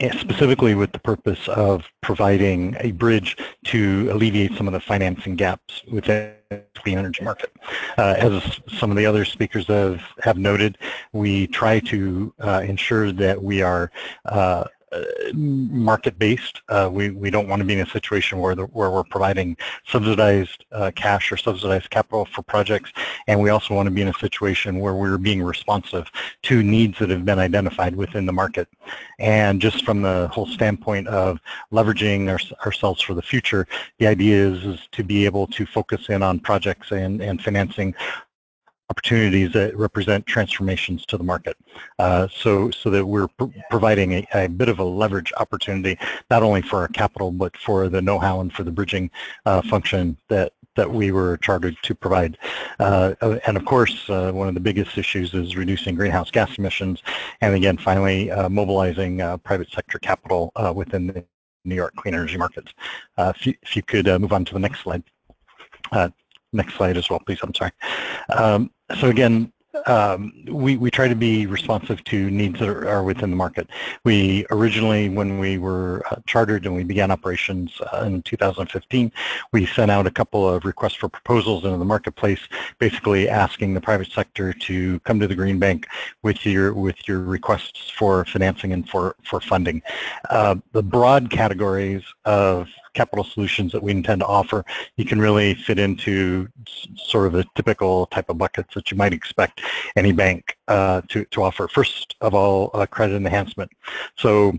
eh, specifically with the purpose of providing a bridge to alleviate some of the financing gaps within clean energy market. Uh, as some of the other speakers have, have noted, we try to uh, ensure that we are uh, market-based. Uh, we, we don't want to be in a situation where, the, where we're providing subsidized uh, cash or subsidized capital for projects, and we also want to be in a situation where we're being responsive to needs that have been identified within the market. And just from the whole standpoint of leveraging our, ourselves for the future, the idea is, is to be able to focus in on projects and, and financing opportunities that represent transformations to the market. Uh, so, so that we're pr providing a, a, bit of a leverage opportunity, not only for our capital, but for the know-how and for the bridging uh, function that that we were chartered to provide. Uh, and of course, uh, one of the biggest issues is reducing greenhouse gas emissions, and again, finally, uh, mobilizing uh, private sector capital within the New York clean energy markets. if, you, if you could move on to the next slide next slide as well, please. I'm sorry. Um, so again, um, we, we try to be responsive to needs that are, are, within the market. We originally, when we were uh, chartered and we began operations uh, in 2015, we sent out a couple of requests for proposals into the marketplace, basically asking the private sector to come to the Green Bank with your with your requests for financing and for for funding. Uh, the broad categories of capital solutions that we intend to offer, you can really fit into sort of the typical type of buckets that you might expect any bank uh, to, to offer. First of all, uh, credit enhancement. So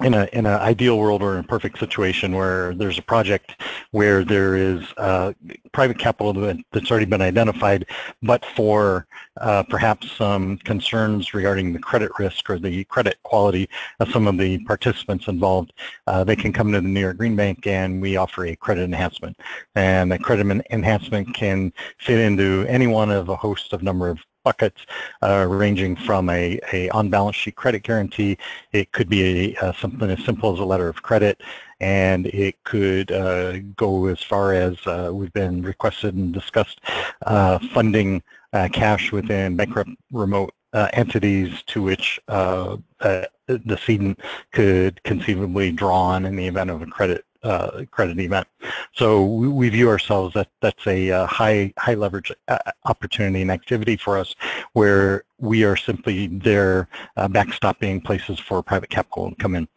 in a in an ideal world or in a perfect situation where there's a project where there is uh, private capital that's already been identified, but for uh, perhaps some concerns regarding the credit risk or the credit quality of some of the participants involved, uh, they can come to the New York Green Bank and we offer a credit enhancement. And the credit enhancement can fit into any one of a host of number of buckets uh, ranging from a, a on-balance sheet credit guarantee. It could be a, uh, something as simple as a letter of credit and it could uh, go as far as uh, we've been requested and discussed uh, funding uh, cash within bankrupt remote entities to which the cedent could conceivably draw on in the event of a credit uh, credit event. So we, we, view ourselves that that's a uh, high high leverage uh, opportunity and activity for us, where we are simply there uh, backstopping places for private capital to come in.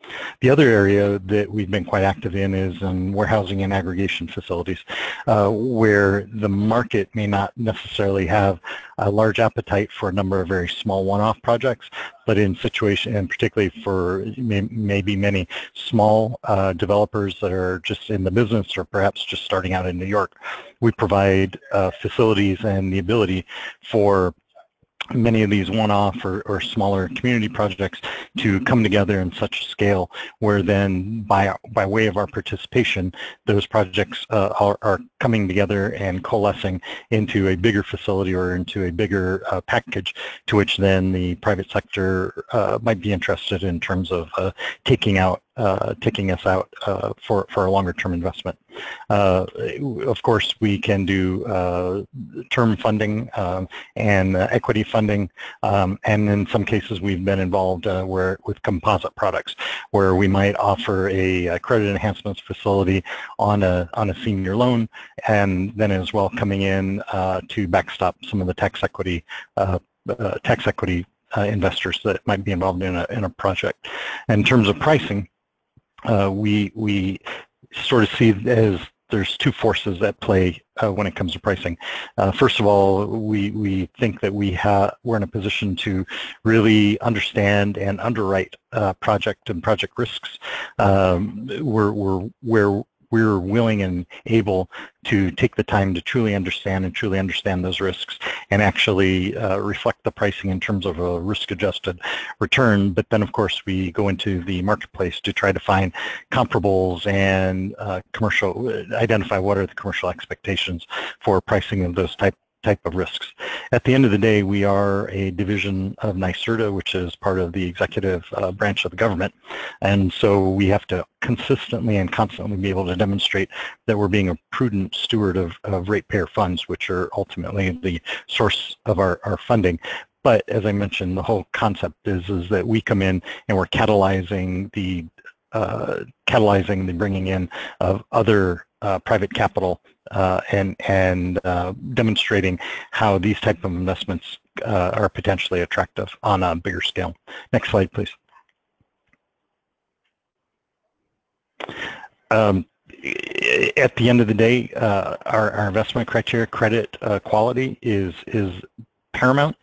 The other area that we've been quite active in is in warehousing and aggregation facilities, uh, where the market may not necessarily have a large appetite for a number of very small one-off projects, but in situation, and particularly for may, maybe many small uh, developers that are just in the business or perhaps just starting out in New York, we provide uh, facilities and the ability for many of these one-off or, or, smaller community projects to come together in such a scale where then by by way of our participation those projects uh, are, are, coming together and coalescing into a bigger facility or into a bigger uh, package to which then the private sector uh, might be interested in terms of uh, taking out uh, taking us out uh, for, for a longer term investment. Uh, of course, we can do term funding um, and equity funding, um, and in some cases we've been involved where with composite products, where we might offer a, a, credit enhancements facility on a, on a senior loan, and then as well coming in uh, to backstop some of the tax equity tax equity uh, investors that might be involved in a, in a project. In terms of pricing, uh, we we sort of see as there's two forces at play uh, when it comes to pricing. Uh, first of all, we we think that we have we're in a position to really understand and underwrite uh, project and project risks. Um, we're we're where we're willing and able to take the time to truly understand and truly understand those risks and actually uh, reflect the pricing in terms of a risk-adjusted return. But then, of course, we go into the marketplace to try to find comparables and uh, commercial, identify what are the commercial expectations for pricing of those type type of risks. At the end of the day, we are a division of NYSERDA, which is part of the executive uh, branch of the government. And so we have to consistently and constantly be able to demonstrate that we're being a prudent steward of, of ratepayer funds, which are ultimately the source of our, our funding. But as I mentioned, the whole concept is, is that we come in and we're catalyzing the uh, catalyzing the bringing in of other private capital uh, and and uh, demonstrating how these type of investments uh, are potentially attractive on a bigger scale. Next slide, please. Um, at the end of the day, uh, our, our, investment criteria, credit uh, quality is is paramount,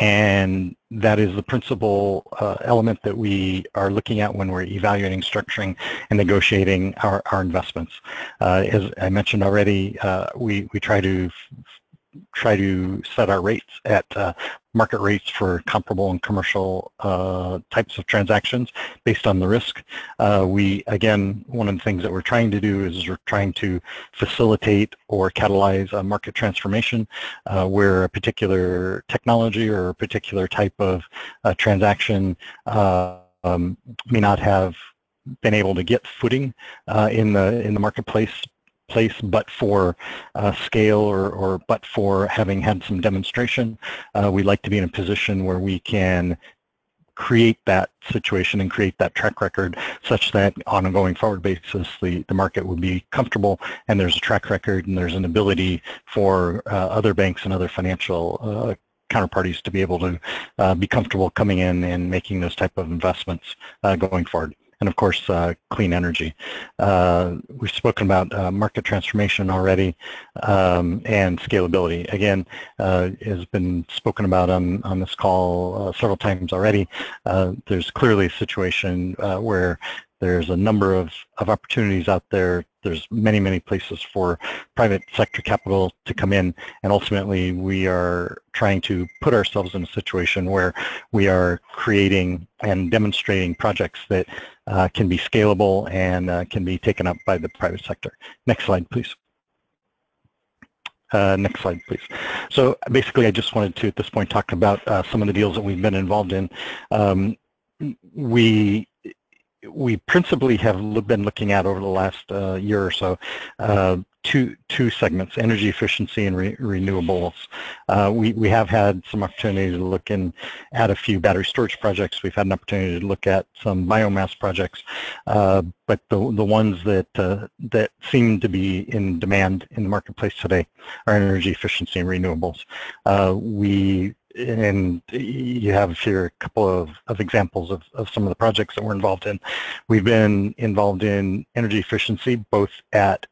and that is the principal uh, element that we are looking at when we're evaluating, structuring, and negotiating our, our investments. Uh, as I mentioned already, uh, we, we try to try to set our rates at uh, market rates for comparable and commercial uh, types of transactions based on the risk. Uh, we, again, one of the things that we're trying to do is we're trying to facilitate or catalyze a market transformation where a particular technology or a particular type of transaction um, may not have been able to get footing uh, in the in the marketplace place but for uh, scale or, or but for having had some demonstration. Uh, we like to be in a position where we can create that situation and create that track record such that on a going forward basis the, the market would be comfortable and there's a track record and there's an ability for uh, other banks and other financial uh, counterparties to be able to uh, be comfortable coming in and making those type of investments uh, going forward. And of course, uh, clean energy. Uh, we've spoken about uh, market transformation already um, and scalability. Again, has been spoken about on, on this call several times already. There's clearly a situation where there's a number of, of opportunities out there. There's many, many places for private sector capital to come in. And ultimately, we are trying to put ourselves in a situation where we are creating and demonstrating projects that uh, can be scalable and uh, can be taken up by the private sector. Next slide, please. Uh, next slide, please. So basically, I just wanted to, at this point, talk about uh, some of the deals that we've been involved in. Um, we we principally have been looking at over the last uh, year or so uh, two two segments: energy efficiency and re renewables. Uh, we we have had some opportunity to look in at a few battery storage projects. We've had an opportunity to look at some biomass projects, uh, but the the ones that uh, that seem to be in demand in the marketplace today are energy efficiency and renewables. Uh, we and you have here a couple of, of examples of, of some of the projects that we're involved in. We've been involved in energy efficiency both at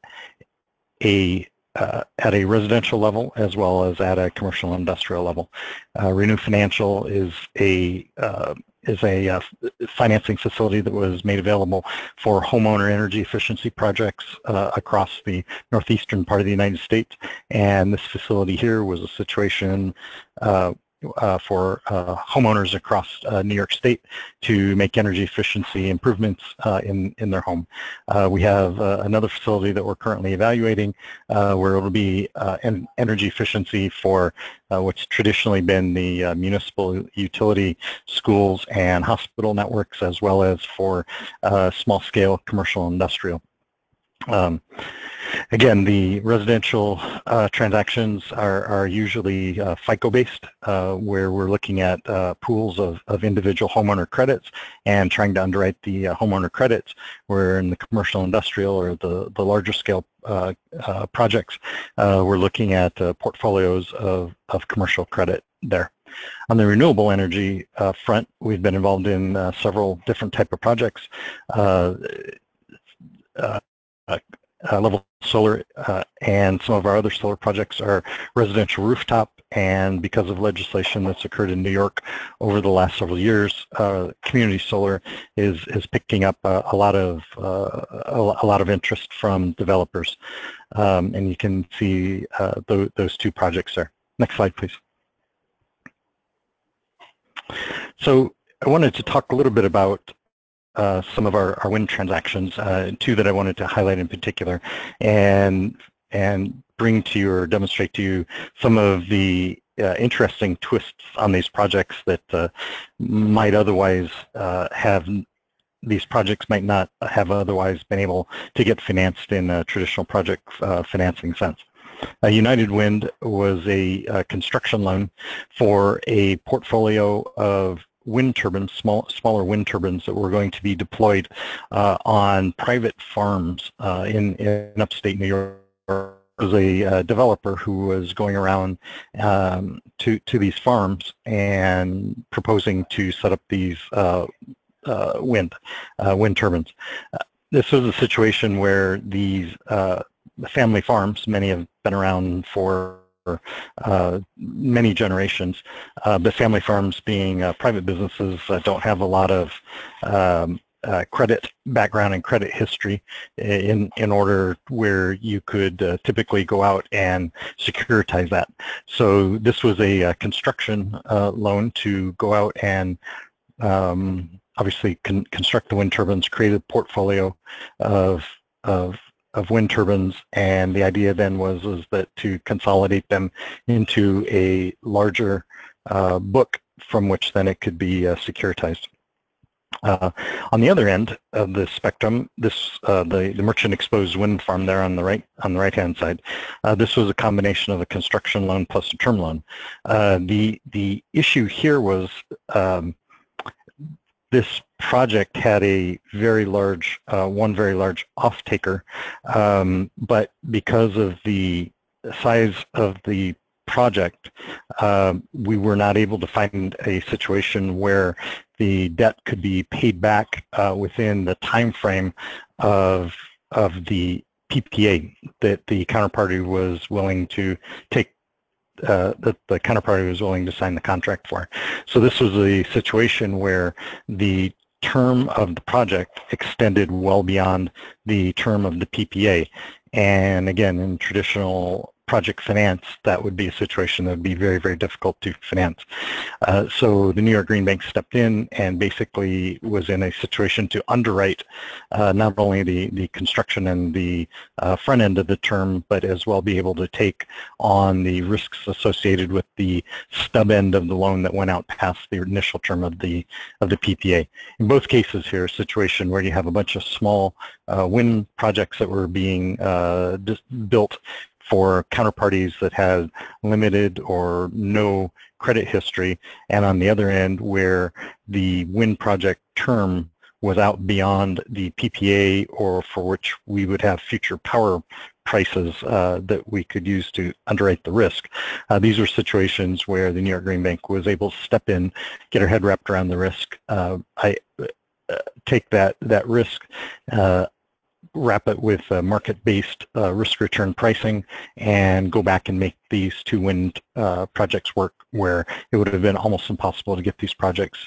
a uh, at a residential level as well as at a commercial industrial level. Uh, Renew Financial is a uh, is a uh, financing facility that was made available for homeowner energy efficiency projects uh, across the northeastern part of the United States. And this facility here was a situation uh, uh, for uh, homeowners across uh, New York State to make energy efficiency improvements uh, in, in their home. Uh, we have another facility that we're currently evaluating where it'll be en energy efficiency for what's traditionally been the municipal utility schools and hospital networks as well as for small-scale commercial industrial. Um, Again, the residential uh, transactions are, are usually uh, FICO-based, uh, where we're looking at uh, pools of, of individual homeowner credits and trying to underwrite the uh, homeowner credits, where in the commercial industrial or the, the larger scale uh, projects, we're looking at portfolios of, of commercial credit there. On the renewable energy front, we've been involved in several different type of projects. Uh, uh, level solar uh, and some of our other solar projects are residential rooftop and because of legislation that's occurred in New York over the last several years, uh, community solar is is picking up a, a lot of uh, a, a, lot of interest from developers, um, and you can see uh, th those two projects there. Next slide, please. So I wanted to talk a little bit about uh, some of our, our wind transactions, uh, two that I wanted to highlight in particular, and and bring to you or demonstrate to you some of the uh, interesting twists on these projects that uh, might otherwise uh, have these projects might not have otherwise been able to get financed in a traditional project uh, financing sense. Uh, United Wind was a, a, construction loan for a portfolio of wind turbines, small, smaller wind turbines that were going to be deployed uh, on private farms uh, in, in upstate New York was a uh, developer who was going around um, to to these farms and proposing to set up these uh, uh, wind uh, wind turbines. this was a situation where these family farms, many have been around for uh, many generations. Uh, but family farms being uh, private businesses uh, don't have a lot of um, uh, credit background and credit history in in order where you could uh, typically go out and securitize that. So this was a construction loan to go out and um, obviously con construct the wind turbines, create a portfolio of of of wind turbines and the idea then was was that to consolidate them into a larger uh, book from which then it could be uh, securitized. Uh, on the other end of the spectrum, this uh, the the merchant exposed wind farm there on the right on the right hand side. Uh, this was a combination of a construction loan plus a term loan. Uh, the the issue here was um, this project had a very large, uh, one very large off-taker, um, but because of the size of the project, uh, we were not able to find a situation where the debt could be paid back uh, within the time frame of of the PPA that the counterparty was willing to take uh, that the counterparty was willing to sign the contract for. So this was a situation where the term of the project extended well beyond the term of the PPA. And again, in traditional project finance, that would be a situation that would be very, very difficult to finance. Uh, so the New York Green Bank stepped in and basically was in a situation to underwrite uh, not only the, the construction and the uh, front end of the term, but as well be able to take on the risks associated with the stub end of the loan that went out past the initial term of the of the PPA. In both cases here, a situation where you have a bunch of small uh, wind projects that were being uh, built for counterparties that have limited or no credit history, and on the other end where the wind project term was out beyond the PPA or for which we would have future power prices uh, that we could use to underwrite the risk. Uh, these were situations where the New York Green Bank was able to step in, get her head wrapped around the risk, uh, I, uh, take that, that risk, uh, wrap it with uh, market-based uh, risk-return pricing and go back and make these two wind uh, projects work where it would have been almost impossible to get these projects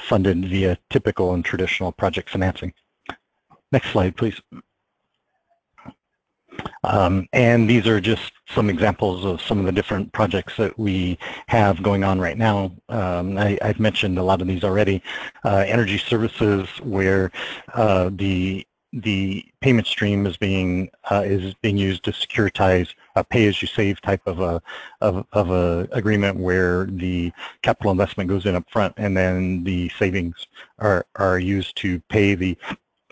funded via typical and traditional project financing. Next slide, please. Um, and these are just some examples of some of the different projects that we have going on right now. Um, I, have mentioned a lot of these already. Uh, energy services where uh, the the payment stream is being uh, is being used to securitize a pay-as-you-save type of a of, of a agreement where the capital investment goes in up front and then the savings are are used to pay the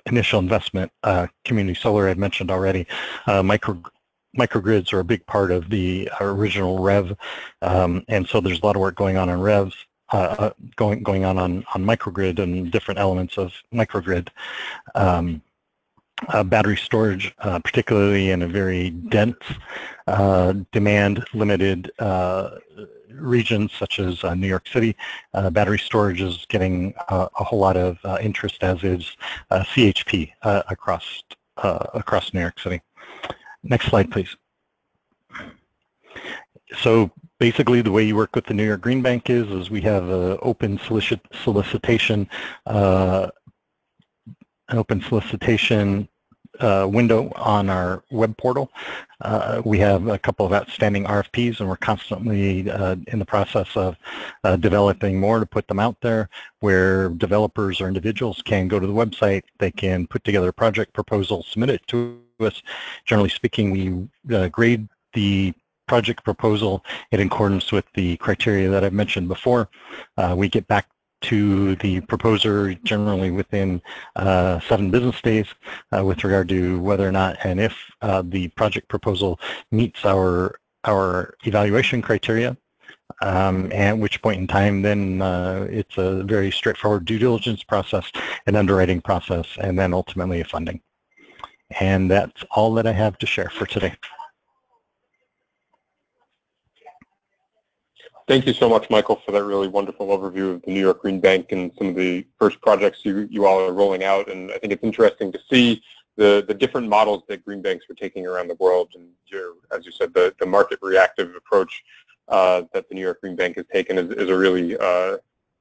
initial investment. Uh, community solar I mentioned already. Uh, micro microgrids are a big part of the original REV, um, and so there's a lot of work going on on REVs. Uh, uh, going going on on on microgrid and different elements of microgrid. Um, uh, battery storage, uh, particularly in a very dense, uh, demand-limited uh, regions such as uh, New York City. Uh, battery storage is getting a whole lot of interest, as is CHP across across New York City. Next slide, please. So basically the way you work with the New York Green Bank is, is we have an open solicit solicitation an open solicitation uh, window on our web portal. Uh, we have a couple of outstanding RFPs and we're constantly uh, in the process of uh, developing more to put them out there where developers or individuals can go to the website, they can put together a project proposal, submit it to us. Generally speaking, we uh, grade the project proposal in accordance with the criteria that I've mentioned before. We get back to the proposer generally within uh, seven business days uh, with regard to whether or not and if uh, the project proposal meets our our evaluation criteria um, at which point in time then uh, it's a very straightforward due diligence process an underwriting process and then ultimately a funding and that's all that I have to share for today. Thank you so much, Michael, for that really wonderful overview of the New York Green Bank and some of the first projects you, you all are rolling out. And I think it's interesting to see the, the different models that green banks are taking around the world. And as you said, the, the market reactive approach uh, that the New York Green Bank has taken is, is a really uh,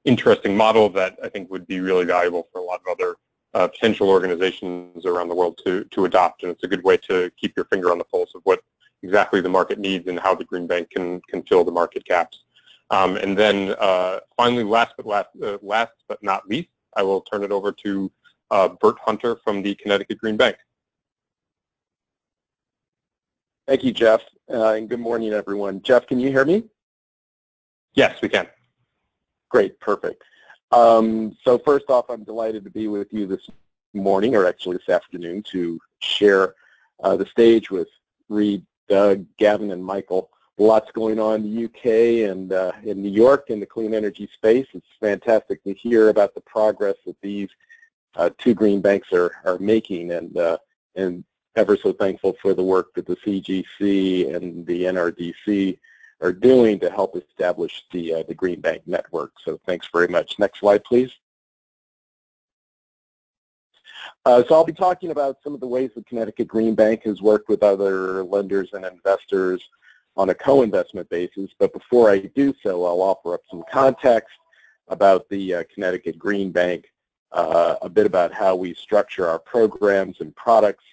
interesting model that I think would be really valuable for a lot of other uh, potential organizations around the world to, to adopt. And it's a good way to keep your finger on the pulse of what exactly the market needs and how the green bank can, can fill the market gaps. Um, and then uh, finally, last but last, uh, last but not least, I will turn it over to uh, Bert Hunter from the Connecticut Green Bank. Thank you, Jeff, uh, and good morning, everyone. Jeff, can you hear me? Yes, we can. Great, perfect. Um, so first off, I'm delighted to be with you this morning, or actually this afternoon, to share uh, the stage with Reed, Doug, Gavin, and Michael lots going on in the UK and uh, in New York in the clean energy space. It's fantastic to hear about the progress that these uh, two green banks are, are making and, uh, and ever so thankful for the work that the CGC and the NRDC are doing to help establish the, uh, the Green Bank network. So thanks very much. Next slide, please. Uh, so I'll be talking about some of the ways the Connecticut Green Bank has worked with other lenders and investors on a co-investment basis. But before I do so, I'll offer up some context about the uh, Connecticut Green Bank, uh, a bit about how we structure our programs and products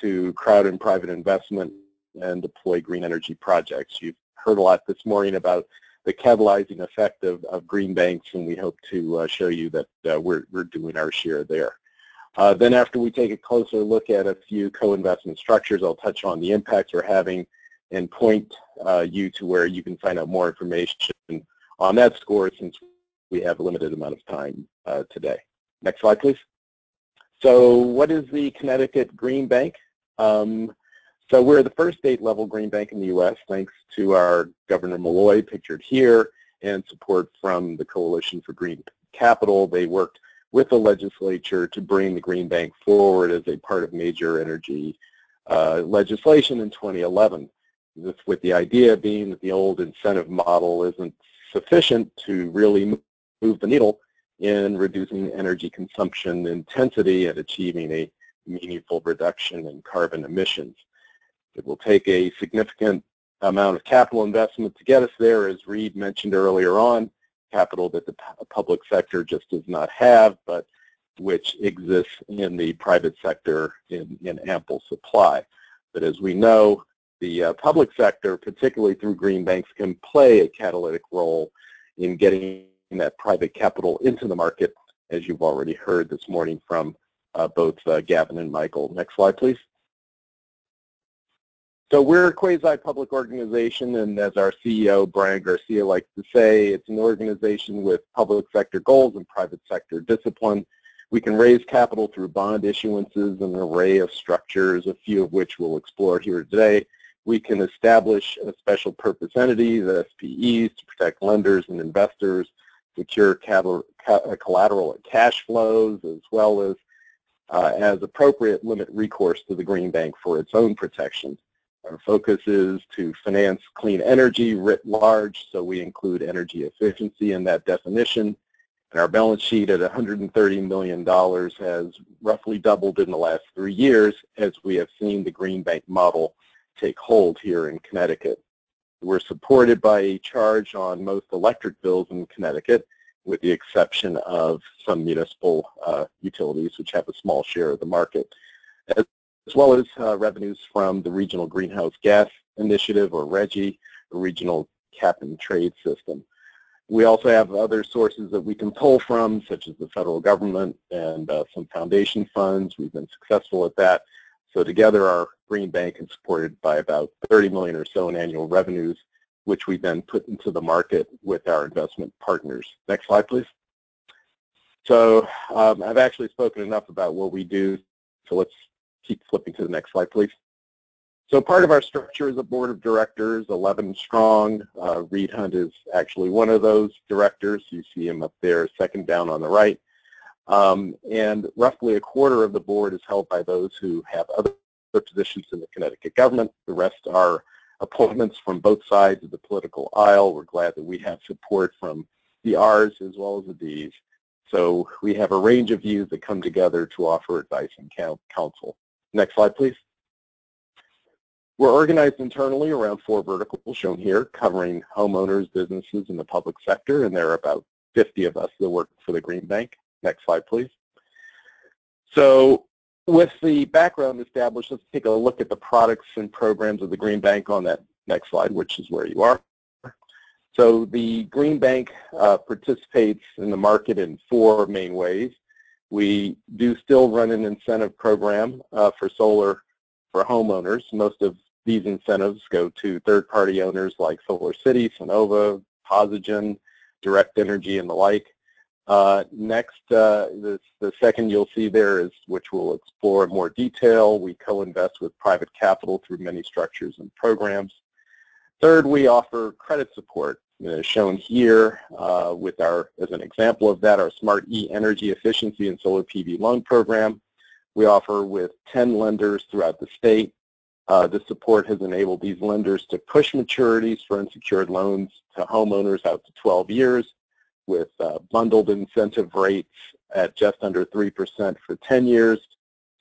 to crowd in private investment and deploy green energy projects. You've heard a lot this morning about the catalyzing effect of, of green banks, and we hope to uh, show you that uh, we're, we're doing our share there. Uh, then after we take a closer look at a few co-investment structures, I'll touch on the impacts we're having and point uh, you to where you can find out more information on that score since we have a limited amount of time uh, today. Next slide, please. So what is the Connecticut Green Bank? Um, so we're the first state-level green bank in the U.S. thanks to our Governor Malloy, pictured here, and support from the Coalition for Green Capital. They worked with the legislature to bring the Green Bank forward as a part of major energy uh, legislation in 2011. This, with the idea being that the old incentive model isn't sufficient to really move the needle in reducing energy consumption intensity and achieving a meaningful reduction in carbon emissions. It will take a significant amount of capital investment to get us there, as Reed mentioned earlier on, capital that the public sector just does not have, but which exists in the private sector in, in ample supply. But as we know, the uh, public sector, particularly through green banks, can play a catalytic role in getting that private capital into the market, as you've already heard this morning from uh, both uh, Gavin and Michael. Next slide, please. So we're a quasi-public organization, and as our CEO, Bryan Garcia, likes to say, it's an organization with public sector goals and private sector discipline. We can raise capital through bond issuances and an array of structures, a few of which we'll explore here today. We can establish a special purpose entity, the SPEs, to protect lenders and investors, secure collateral and cash flows, as well as, uh, as appropriate, limit recourse to the Green Bank for its own protection. Our focus is to finance clean energy writ large, so we include energy efficiency in that definition. And our balance sheet at $130 million has roughly doubled in the last three years as we have seen the Green Bank model take hold here in Connecticut. We're supported by a charge on most electric bills in Connecticut, with the exception of some municipal uh, utilities, which have a small share of the market. As as well as uh, revenues from the Regional Greenhouse Gas Initiative, or RGGI, the Regional Cap and Trade System. We also have other sources that we can pull from, such as the federal government and uh, some foundation funds. We've been successful at that. So together our Green Bank is supported by about 30 million or so in annual revenues, which we then put into the market with our investment partners. Next slide, please. So um, I've actually spoken enough about what we do, so let's keep flipping to the next slide, please. So part of our structure is a board of directors, 11 strong. Uh, Reed Hundt is actually one of those directors. You see him up there, second down on the right. Um, and roughly a quarter of the board is held by those who have other positions in the Connecticut government. The rest are appointments from both sides of the political aisle. We're glad that we have support from the R's as well as the D's. So we have a range of views that come together to offer advice and counsel. Next slide, please. We're organized internally around four verticals shown here, covering homeowners, businesses, and the public sector, and there are about 50 of us that work for the Green Bank. Next slide, please. So with the background established, let's take a look at the products and programs of the Green Bank on that next slide, which is where you are. So the Green Bank uh, participates in the market in four main ways. We do still run an incentive program uh, for solar for homeowners. Most of these incentives go to third-party owners like Solar City, Sunnova, Posigen, Direct Energy, and the like. Uh, next, uh, this, the second you'll see there is, which we'll explore in more detail, we co-invest with private capital through many structures and programs. Third, we offer credit support uh, shown here uh, with our, as an example of that, our Smart E Energy Efficiency and Solar PV Loan Program. We offer with 10 lenders throughout the state. Uh, this support has enabled these lenders to push maturities for unsecured loans to homeowners out to 12 years with uh, bundled incentive rates at just under 3% for 10 years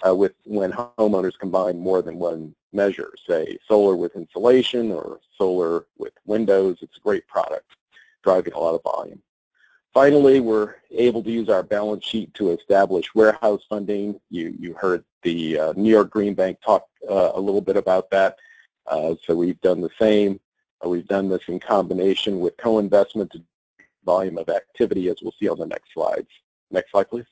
uh, with when homeowners combine more than one measure, say solar with insulation or solar with windows. It's a great product, driving a lot of volume. Finally, we're able to use our balance sheet to establish warehouse funding. You, you heard the uh, New York Green Bank talk uh, a little bit about that. Uh, so we've done the same. Uh, we've done this in combination with co-investment volume of activity as we'll see on the next slides. Next slide, please.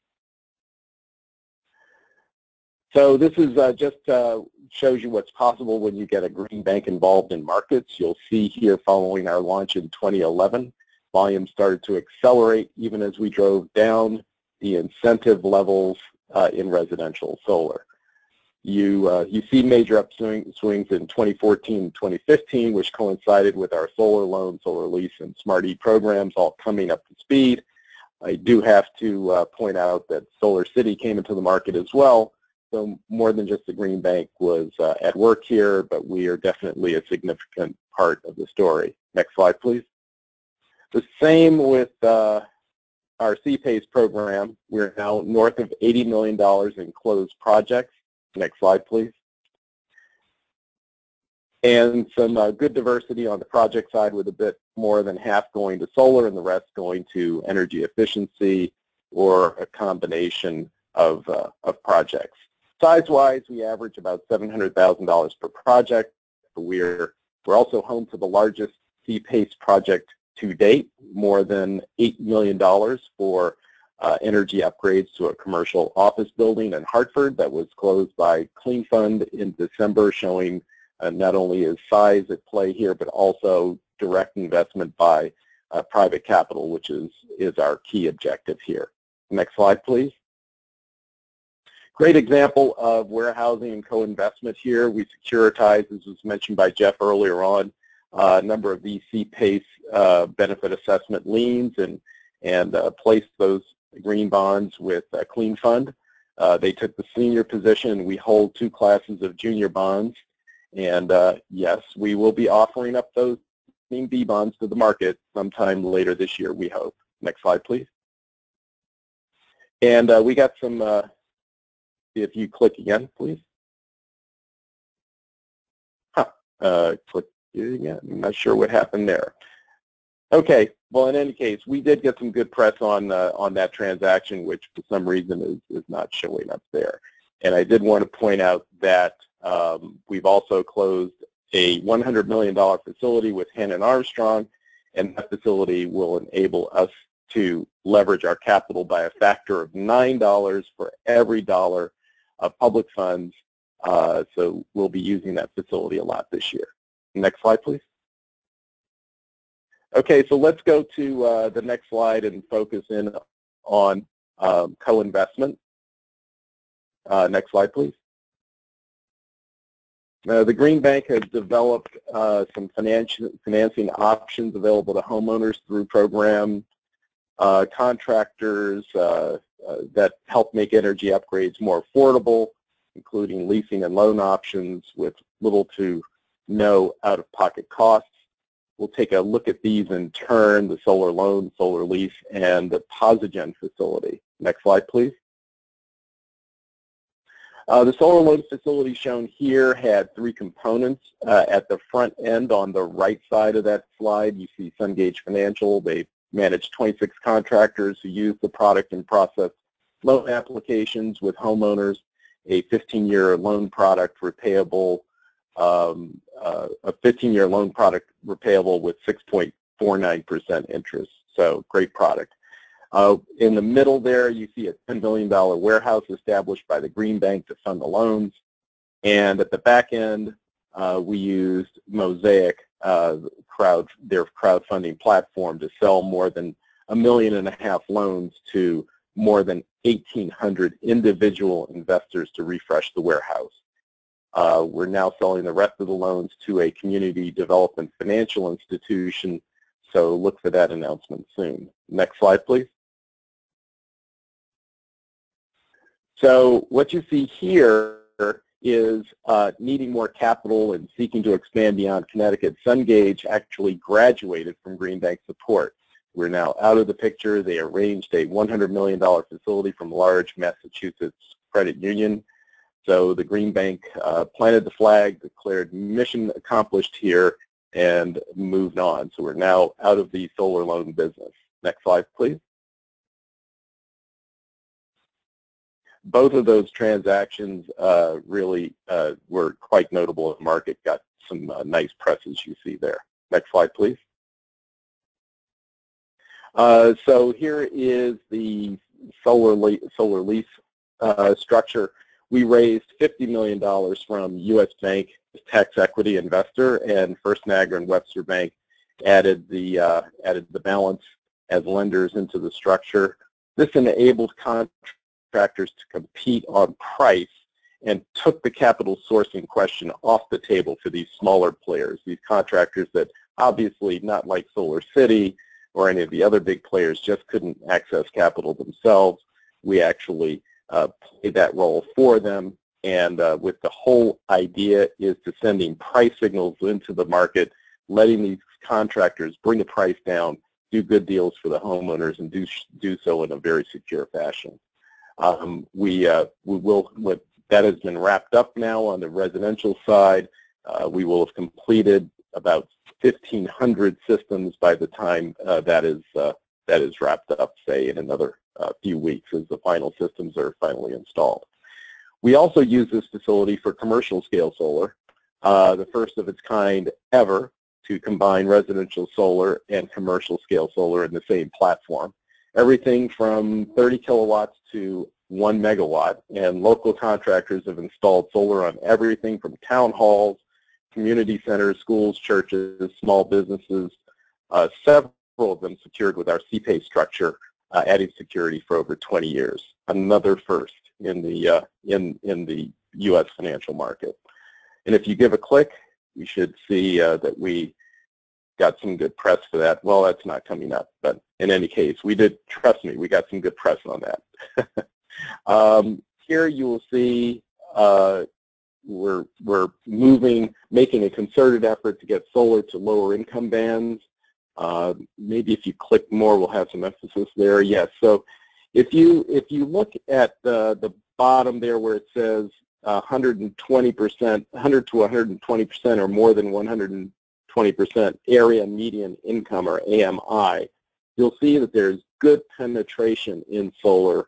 So this is uh, just uh, shows you what's possible when you get a green bank involved in markets. You'll see here following our launch in 2011, volume started to accelerate even as we drove down the incentive levels uh, in residential solar. You, uh, you see major upswings swings in 2014 and 2015, which coincided with our solar loan, solar lease, and Smart E programs all coming up to speed. I do have to uh, point out that Solar City came into the market as well, so more than just the Green Bank was uh, at work here, but we are definitely a significant part of the story. Next slide, please. The same with uh, our CPACE program. We're now north of $80 million in closed projects. Next slide, please. And some uh, good diversity on the project side with a bit more than half going to solar and the rest going to energy efficiency or a combination of, uh, of projects. Size-wise, we average about $700,000 per project. We're, we're also home to the largest C-PACE project to date, more than $8 million for energy upgrades to a commercial office building in Hartford that was closed by Clean Fund in December, showing uh, not only is size at play here, but also direct investment by uh, private capital, which is, is our key objective here. Next slide, please. Great example of warehousing and co-investment here. We securitized, as was mentioned by Jeff earlier on, uh, a number of VC PACE uh, benefit assessment liens and, and uh, place those green bonds with a Clean Fund. Uh, they took the senior position. We hold two classes of junior bonds. And uh, yes, we will be offering up those Team B bonds to the market sometime later this year, we hope. Next slide, please. And uh, we got some if you click again, please. Huh. Uh, click again. I'm not sure what happened there. Okay. Well, in any case, we did get some good press on uh, on that transaction, which for some reason is is not showing up there. And I did want to point out that um, we've also closed a $100 million facility with Hannon Armstrong, and that facility will enable us to leverage our capital by a factor of $9 for every dollar of public funds. Uh, so we'll be using that facility a lot this year. Next slide, please. Okay, so let's go to uh, the next slide and focus in on um, co-investment. Uh, next slide, please. Uh, the Green Bank has developed uh, some financial, financing options available to homeowners through program uh, contractors, that help make energy upgrades more affordable, including leasing and loan options with little to no out-of-pocket costs. We'll take a look at these in turn, the solar loan, solar lease, and the Posigen facility. Next slide, please. Uh, the solar loan facility shown here had three components. Uh, at the front end on the right side of that slide, you see Sungage Financial. They manage 26 contractors who use the product and process loan applications with homeowners, a 15-year loan product repayable, um, a 15-year loan product repayable with 6.49% interest. So great product. Uh, in the middle there, you see a $10 million warehouse established by the Green Bank to fund the loans. And at the back end, uh, we used Mosaic, uh, crowd, their crowdfunding platform, to sell more than a million and a half loans to more than 1,800 individual investors to refresh the warehouse. Uh, we're now selling the rest of the loans to a community development financial institution, so look for that announcement soon. Next slide, please. So what you see here is uh, needing more capital and seeking to expand beyond Connecticut. Sungage actually graduated from Green Bank support. We're now out of the picture. They arranged a $100 million facility from large Massachusetts credit union. So the Green Bank uh, planted the flag, declared mission accomplished here, and moved on. So we're now out of the solar loan business. Next slide, please. both of those transactions uh, really uh, were quite notable in the market, got some uh, nice press as you see there. Next slide, please. Uh, so here is the solar, le solar lease uh, structure. We raised $50 million from U.S. Bank, tax equity investor, and First Niagara and Webster Bank added the, uh, added the balance as lenders into the structure. This enabled contractors to compete on price and took the capital sourcing question off the table for these smaller players, these contractors that obviously not like Solar City or any of the other big players just couldn't access capital themselves. We actually uh, played that role for them and uh, with the whole idea is to sending price signals into the market, letting these contractors bring the price down, do good deals for the homeowners and do, do so in a very secure fashion. Um, we, uh, we will, what, that has been wrapped up now on the residential side. Uh, we will have completed about 1,500 systems by the time uh, that is uh, that is wrapped up, say, in another few weeks as the final systems are finally installed. We also use this facility for commercial scale solar, uh, the first of its kind ever to combine residential solar and commercial scale solar in the same platform everything from 30 kilowatts to 1 megawatt. And local contractors have installed solar on everything from town halls, community centers, schools, churches, small businesses, uh, several of them secured with our CPACE structure, uh, adding security for over 20 years. Another first in the, uh, in, in the U.S. financial market. And if you give a click, you should see uh, that we got some good press for that. Well, that's not coming up, but in any case, we did, trust me, we got some good press on that. um, here you will see uh, we're, we're moving, making a concerted effort to get solar to lower income bands. Uh, maybe if you click more, we'll have some emphasis there. Yes, so if you, if you look at the, the bottom there where it says 120%, 100 to 120% or more than 100 20% area median income or AMI, you'll see that there's good penetration in solar,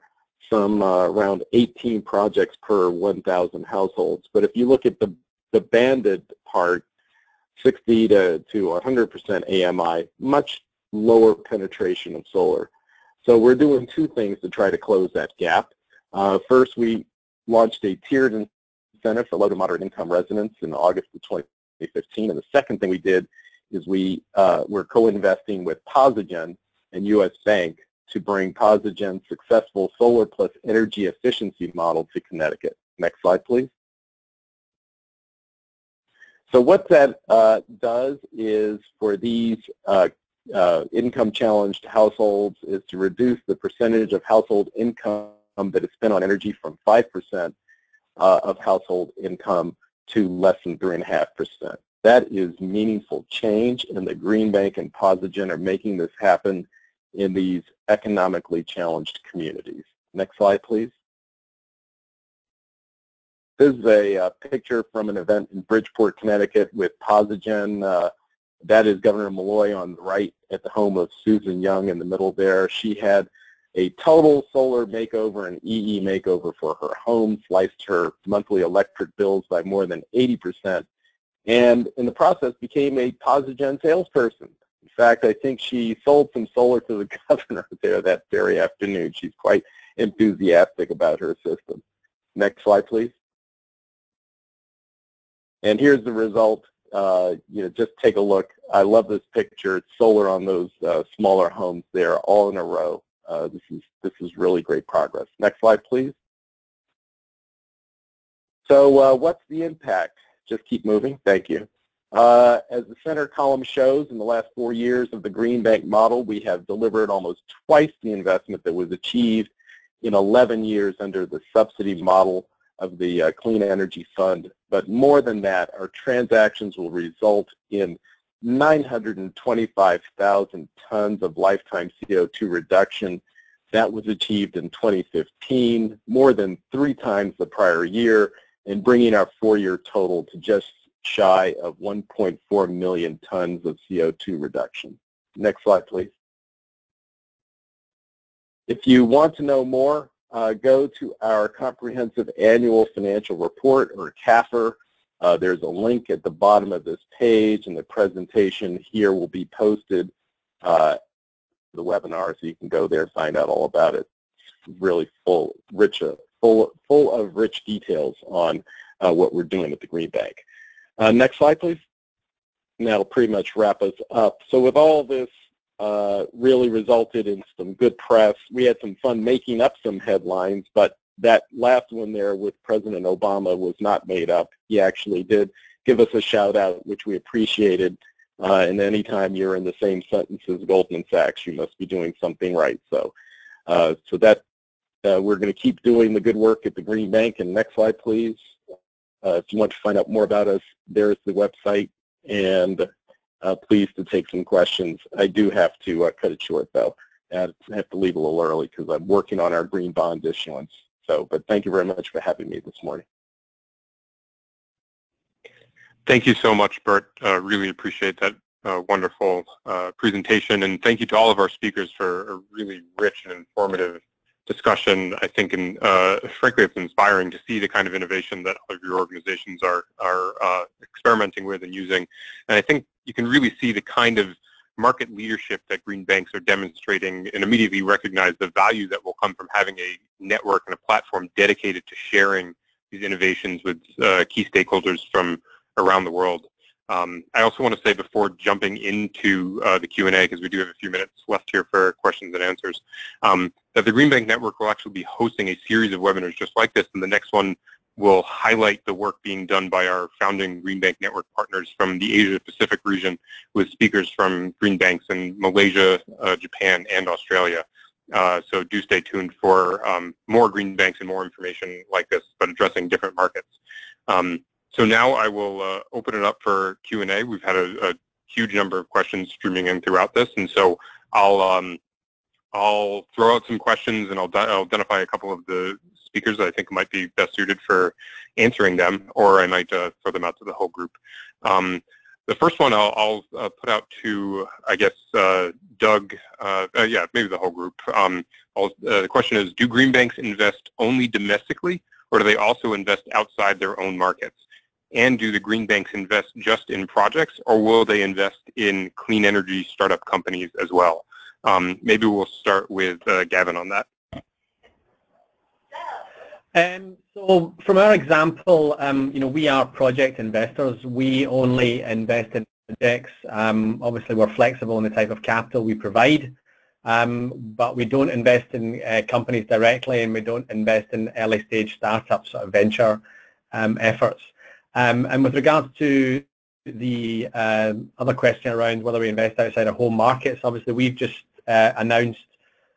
some uh, around 18 projects per 1,000 households. But if you look at the, the banded part, 60 to, to 100% AMI, much lower penetration of solar. So we're doing two things to try to close that gap. Uh, first, we launched a tiered incentive for low to moderate income residents in August of 2015. And the second thing we did is we uh, were co-investing with Posigen and U.S. Bank to bring Posigen's successful solar plus energy efficiency model to Connecticut. Next slide, please. So what that uh, does is for these uh, uh, income challenged households is to reduce the percentage of household income that is spent on energy from 5% uh, of household income to less than 3.5%. That is meaningful change, and the Green Bank and Posigen are making this happen in these economically challenged communities. Next slide, please. This is a, uh, picture from an event in Bridgeport, Connecticut with Posigen. Uh, that is Governor Malloy on the right at the home of Susan Young in the middle there. She had a total solar makeover and EE makeover for her home, sliced her monthly electric bills by more than 80%, and in the process became a Posigen salesperson. In fact, I think she sold some solar to the governor there that very afternoon. She's quite enthusiastic about her system. Next slide, please. And here's the result. Uh, you know, just take a look. I love this picture. It's solar on those uh, smaller homes there, all in a row. Uh, this is this is really great progress. Next slide, please. So uh, what's the impact? Just keep moving. Thank you. Uh, as the center column shows, in the last four years of the Green Bank model, we have delivered almost twice the investment that was achieved in 11 years under the subsidy model of the uh, Clean Energy Fund. But more than that, our transactions will result in 925,000 tons of lifetime CO2 reduction. That was achieved in 2015, more than three times the prior year, and bringing our four-year total to just shy of 1.4 million tons of CO2 reduction. Next slide, please. If you want to know more, go to our comprehensive annual financial report, or CAFR. Uh, there's a link at the bottom of this page, and the presentation here will be posted uh, the webinar, so you can go there and find out all about it. Really full, rich, uh, full, full of rich details on uh, what we're doing at the Green Bank. Uh, next slide, please. And that'll pretty much wrap us up. So with all this uh, really resulted in some good press. We had some fun making up some headlines, but that last one there with President Obama was not made up. He actually did give us a shout out, which we appreciated. Uh, and anytime you're in the same sentence as Goldman Sachs, you must be doing something right. So, uh, so that uh, we're going to keep doing the good work at the Green Bank. And next slide, please. Uh, if you want to find out more about us, there's the website. And uh, pleased to take some questions. I do have to uh, cut it short, though. I have to leave a little early because I'm working on our green bond issuance. So, but thank you very much for having me this morning. Thank you so much, Bert. Uh, really appreciate that uh, wonderful uh, presentation. And thank you to all of our speakers for a really rich and informative discussion. I think, and uh, frankly, it's inspiring to see the kind of innovation that other your organizations are are uh, experimenting with and using. And I think you can really see the kind of market leadership that green banks are demonstrating and immediately recognize the value that will come from having a network and a platform dedicated to sharing these innovations with uh, key stakeholders from around the world. Um, I also want to say before jumping into uh, the Q&A, because we do have a few minutes left here for questions and answers, um, that the Green Bank Network will actually be hosting a series of webinars just like this, and the next one will highlight the work being done by our founding Green Bank Network partners from the Asia Pacific region with speakers from green banks in Malaysia, uh, Japan, and Australia. Uh, so do stay tuned for um, more green banks and more information like this, but addressing different markets. Um, so now I will uh, open it up for Q&A. We've had a, a, huge number of questions streaming in throughout this, and so I'll um, I'll throw out some questions and I'll, I'll, identify a couple of the speakers that I think might be best suited for answering them, or I might uh, throw them out to the whole group. Um, the first one I'll, I'll uh, put out to, I guess, uh, Doug, uh, uh, yeah, maybe the whole group. Um, uh, the question is, do green banks invest only domestically, or do they also invest outside their own markets? And do the green banks invest just in projects, or will they invest in clean energy startup companies as well? Um, maybe we'll start with uh, Gavin on that. Um, so from our example, um, you know, we are project investors. We only invest in projects. Um, obviously, we're flexible in the type of capital we provide, um, but we don't invest in uh, companies directly, and we don't invest in early stage startups or venture um, efforts. Um, and with regards to the uh, other question around whether we invest outside our home markets, obviously we've just announced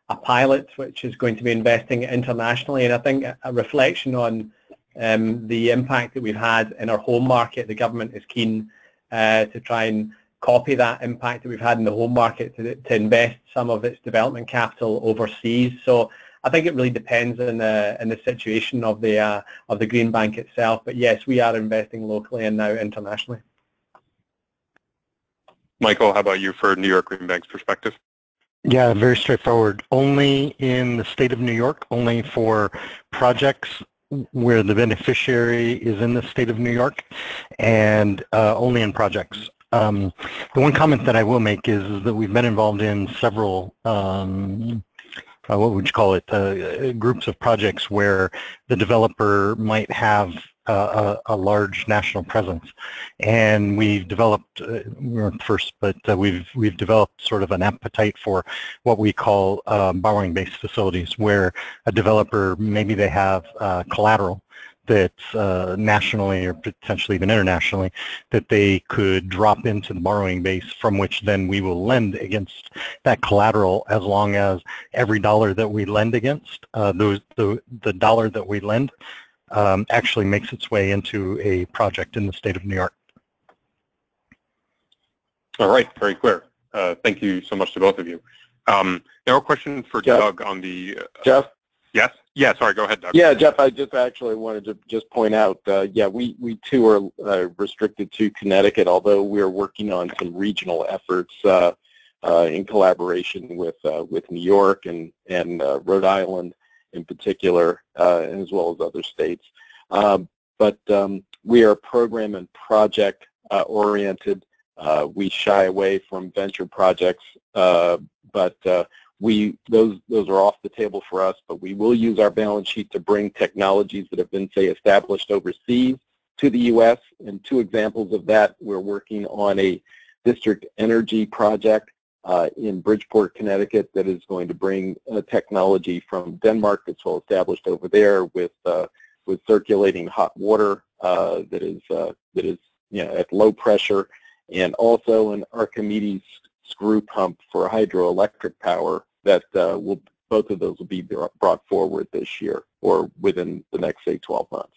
a pilot which is going to be investing internationally, and I think a reflection on um, the impact that we've had in our home market. The government is keen uh, to try and copy that impact that we've had in the home market to, to invest some of its development capital overseas. So I think it really depends on the the situation of the uh, of the Green Bank itself. But yes, we are investing locally and now internationally. Michael, how about you for New York Green Bank's perspective? Yeah, very straightforward. Only in the state of New York, only for projects where the beneficiary is in the state of New York, and uh, only in projects. Um, the one comment that I will make is, is that we've been involved in several um, uh, what would you call it, uh, groups of projects where the developer might have a, a, large national presence. And we've developed, uh, we weren't first, but uh, we've, we've developed sort of an appetite for what we call um, borrowing-based facilities where a developer, maybe they have uh, collateral that's uh, nationally or potentially even internationally that they could drop into the borrowing base from which then we will lend against that collateral as long as every dollar that we lend against, uh, those the, the dollar that we lend um, actually makes its way into a project in the state of New York. All right, very clear. Uh, thank you so much to both of you. Um, now a question for Jeff? Doug on the... Uh, Jeff? yes? Yeah, sorry, go ahead, Doug. Yeah, Jeff, I just actually wanted to just point out, uh, yeah, we, we too are uh, restricted to Connecticut, although we're working on some regional efforts uh, uh in collaboration with uh, with New York and, and uh, Rhode Island in particular, as well as other states. Um, but um, we are program and project oriented. we shy away from venture projects, but we those those are off the table for us, but we will use our balance sheet to bring technologies that have been say established overseas to the U.S. And two examples of that, we're working on a district energy project uh, in Bridgeport, Connecticut that is going to bring uh, technology from Denmark that's well established over there with uh, with circulating hot water uh, that is uh, that is you know at low pressure and also an Archimedes screw pump for hydroelectric power that uh, will both of those will be brought forward this year or within the next say 12 months.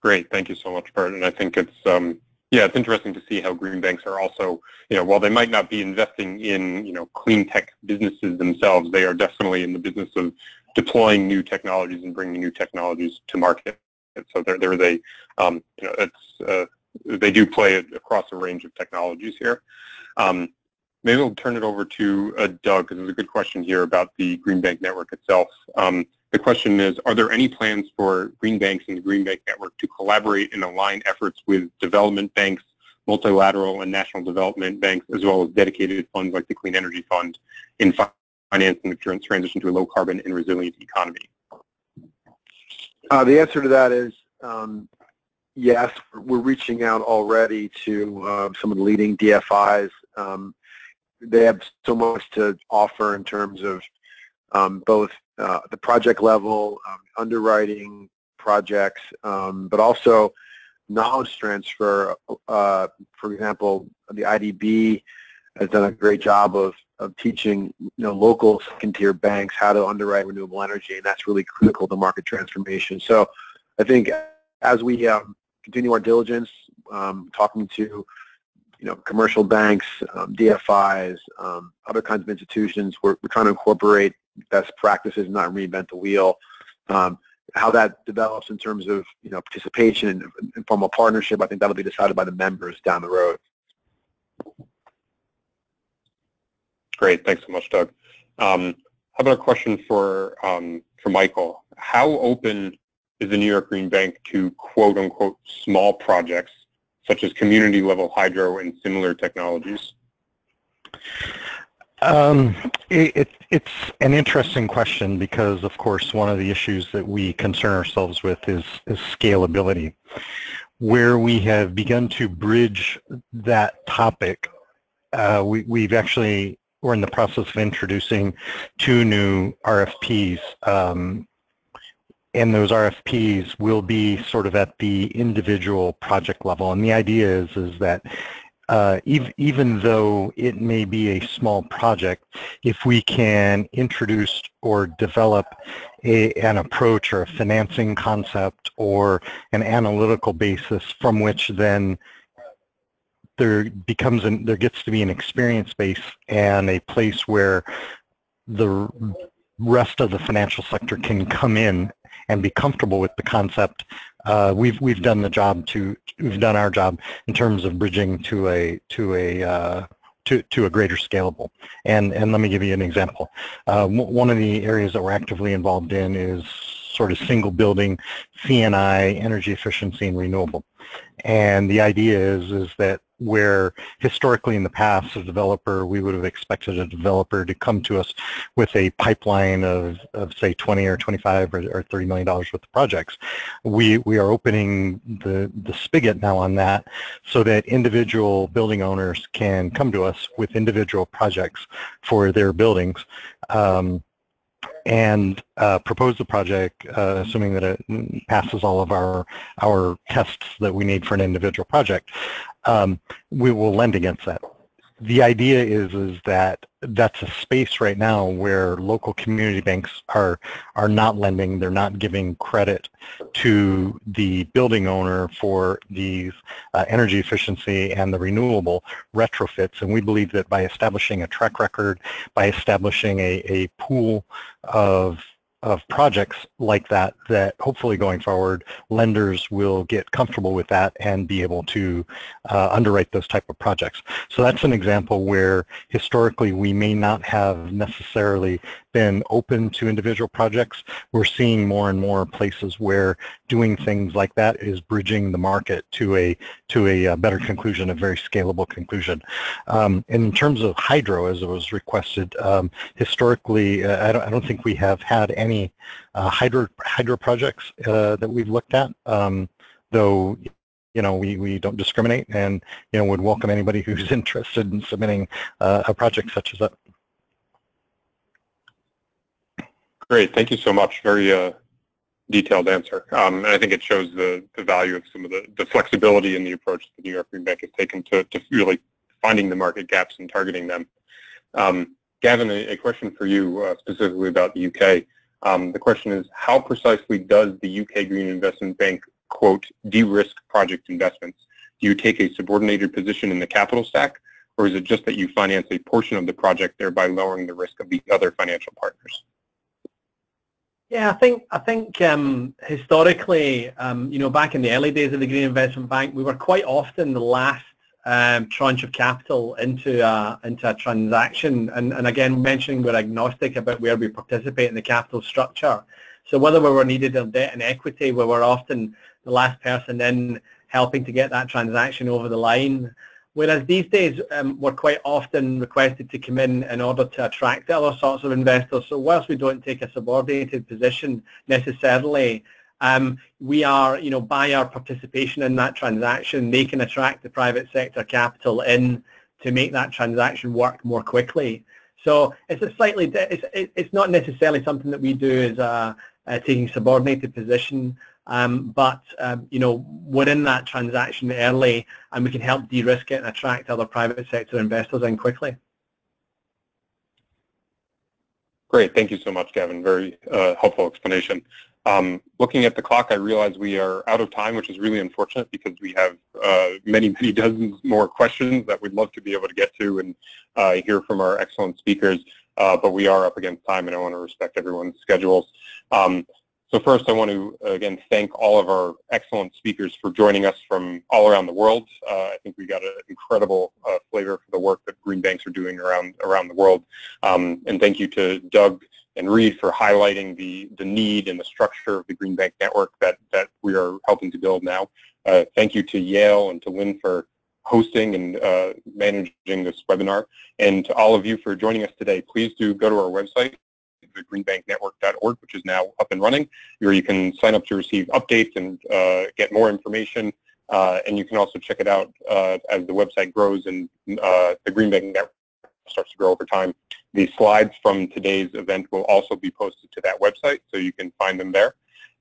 Great, thank you so much, Bert. And I think it's um, yeah, it's interesting to see how green banks are also, you know, while they might not be investing in, you know, clean tech businesses themselves, they are definitely in the business of deploying new technologies and bringing new technologies to market. And so there, there is a, um, you know, it's uh, they do play across a range of technologies here. Um, maybe we'll turn it over to uh, Doug, because there's a good question here about the Green Bank Network itself. Um, the question is, are there any plans for green banks and the Green Bank Network to collaborate and align efforts with development banks, multilateral and national development banks, as well as dedicated funds like the Clean Energy Fund in financing the transition to a low carbon and resilient economy? Uh, the answer to that is um, yes, we're reaching out already to uh, some of the leading DFIs. Um, they have so much to offer in terms of um, both uh, the project level, um, underwriting projects, um, but also knowledge transfer. Uh, for example, the IDB has done a great job of, of teaching you know, local second-tier banks how to underwrite renewable energy, and that's really critical to market transformation. So I think as we um, continue our diligence, um, talking to you know, commercial banks, um, DFIs, um, other kinds of institutions. We're, we're trying to incorporate best practices, not reinvent the wheel. Um, how that develops in terms of you know participation and informal partnership, I think that'll be decided by the members down the road. Great, thanks so much, Doug. Um, how about a question for um, for Michael? How open is the New York Green Bank to quote unquote small projects such as community level hydro and similar technologies? Um, it, it, it's an interesting question because, of course, one of the issues that we concern ourselves with is, is scalability. Where we have begun to bridge that topic, uh, we, we've actually, we're in the process of introducing two new RFPs um, and those RFPs will be sort of at the individual project level. And the idea is, is that uh, even, even though it may be a small project, if we can introduce or develop a, an approach or a financing concept or an analytical basis from which then there becomes an, there gets to be an experience base and a place where the rest of the financial sector can come in and be comfortable with the concept. Uh, we've we've done the job to we've done our job in terms of bridging to a to a uh, to to a greater scalable. And and let me give you an example. Uh, one of the areas that we're actively involved in is sort of single building C&I energy efficiency and renewable. And the idea is is that where historically in the past, as a developer, we would have expected a developer to come to us with a pipeline of, of say 20 or 25 or, or 30 million dollars worth of projects. We, we are opening the, the spigot now on that so that individual building owners can come to us with individual projects for their buildings. Um, and uh, propose the project, uh, assuming that it passes all of our our tests that we need for an individual project. Um, we will lend against that. the idea is is that that's a space right now where local community banks are are not lending they're not giving credit to the building owner for these uh, energy efficiency and the renewable retrofits and we believe that by establishing a track record by establishing a, a pool of of projects like that that hopefully going forward lenders will get comfortable with that and be able to uh, underwrite those type of projects. So that's an example where historically we may not have necessarily been open to individual projects. We're seeing more and more places where doing things like that is bridging the market to a to a, a uh, better conclusion, a very scalable conclusion. Um, in terms of hydro, as it was requested, um, historically, uh, I, don't, I don't think we have had any uh, hydro hydro projects uh, that we've looked at, um, though you know, we, we don't discriminate and, you know, would welcome anybody who's interested in submitting uh, a project such as that. Great, thank you so much. Very uh, detailed answer. Um, and I think it shows the, value of some of the, flexibility in the approach the New York Green Bank has taken to, really finding the market gaps and targeting them. Um, Gavin, a, a, question for you uh, specifically about the UK. Um, the question is, how precisely does the UK Green Investment Bank, quote, de-risk project investments? Do you take a subordinated position in the capital stack, or is it just that you finance a portion of the project, thereby lowering the risk of the other financial partners? Yeah, I think I think um, historically, um, you know, back in the early days of the Green Investment Bank, we were quite often the last um, tranche of capital into a, into a transaction. And, and again, mentioning we're agnostic about where we participate in the capital structure. So whether we were needed in debt and equity, we were often the last person in helping to get that transaction over the line. Whereas these days, um, we're quite often requested to come in in order to attract other sorts of investors. So whilst we don't take a subordinated position necessarily, um, we are, you know, by our participation in that transaction, they can attract the private sector capital in to make that transaction work more quickly. So it's a slightly, it's, it's not necessarily something that we do as a, a taking subordinated position. Um, but um, you know, we're in that transaction early, and we can help de-risk it and attract other private sector investors in quickly. Great, thank you so much, Gavin. Very uh, helpful explanation. Um, looking at the clock, I realize we are out of time, which is really unfortunate because we have uh, many, many dozens more questions that we'd love to be able to get to and uh, hear from our excellent speakers. Uh, but we are up against time, and I want to respect everyone's schedules. Um, so first, I want to, again, thank all of our excellent speakers for joining us from all around the world. Uh, I think we got an incredible uh, flavor for the work that green banks are doing around, around the world. Um, and thank you to Doug and Reed for highlighting the, the need and the structure of the Green Bank Network that, that we are helping to build now. Uh, thank you to Yale and to Lynn for hosting and uh, managing this webinar. And to all of you for joining us today, please do go to our website, the greenbanknetwork.org, which is now up and running, where you can sign up to receive updates and uh, get more information. Uh, and you can also check it out uh, as the website grows and uh, the Green Bank Network starts to grow over time. The slides from today's event will also be posted to that website, so you can find them there.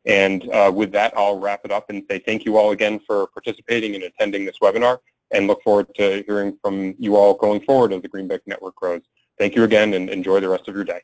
And uh, with that, I'll wrap it up and say thank you all again for participating and attending this webinar and look forward to hearing from you all going forward as the Green Bank Network grows. Thank you again and enjoy the rest of your day.